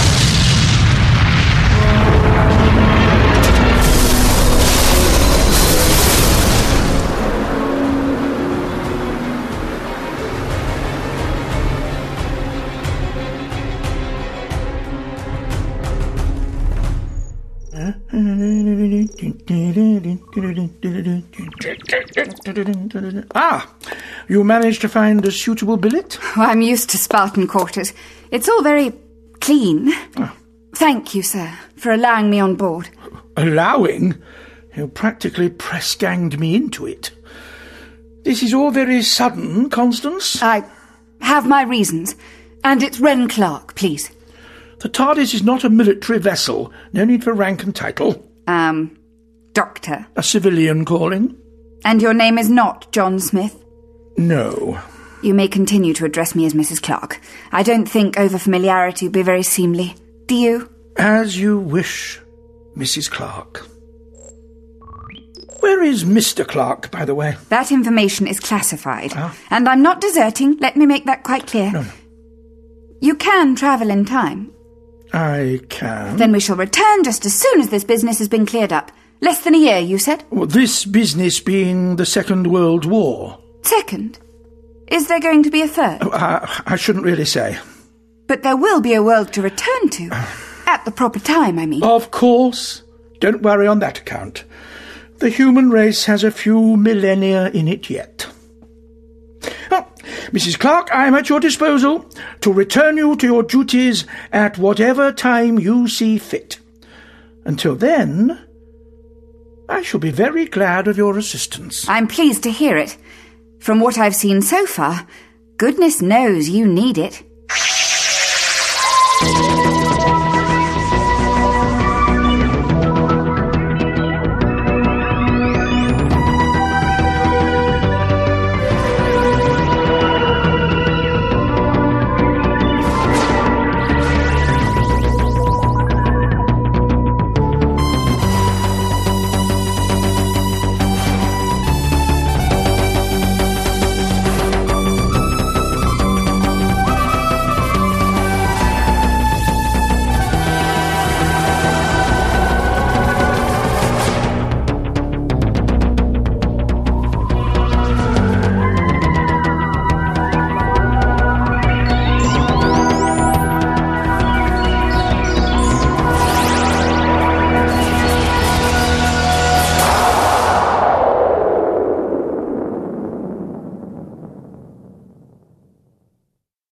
Ah, you managed to find a suitable billet? Oh, I'm used to Spartan quarters. It's all very clean. Thank you, sir, for allowing me on board. Allowing? You practically press ganged me into it. This is all very sudden, Constance. I have my reasons. And it's Wren Clarke, please. The TARDIS is not a military vessel. No need for rank and title. Um, Doctor. A civilian calling? And your name is not John Smith? No. You may continue to address me as Mrs. Clarke. I don't think over familiarity would be very seemly. Do you? As you wish, Mrs. Clarke. Where is Mr. Clarke, by the way? That information is classified. Ah. And I'm not deserting, let me make that quite clear. No, no. You can travel in time. I can. Then we shall return just as soon as this business has been cleared up. Less than a year, you said? Well, this business being the Second World War. Second. Is there going to be a third? Oh, I, I shouldn't really say. But there will be a world to return to. At the proper time, I mean. Of course. Don't worry on that account. The human race has a few millennia in it yet. Well, Mrs. Clarke, I am at your disposal to return you to your duties at whatever time you see fit. Until then, I shall be very glad of your assistance. I'm pleased to hear it. From what I've seen so far, goodness knows you need it.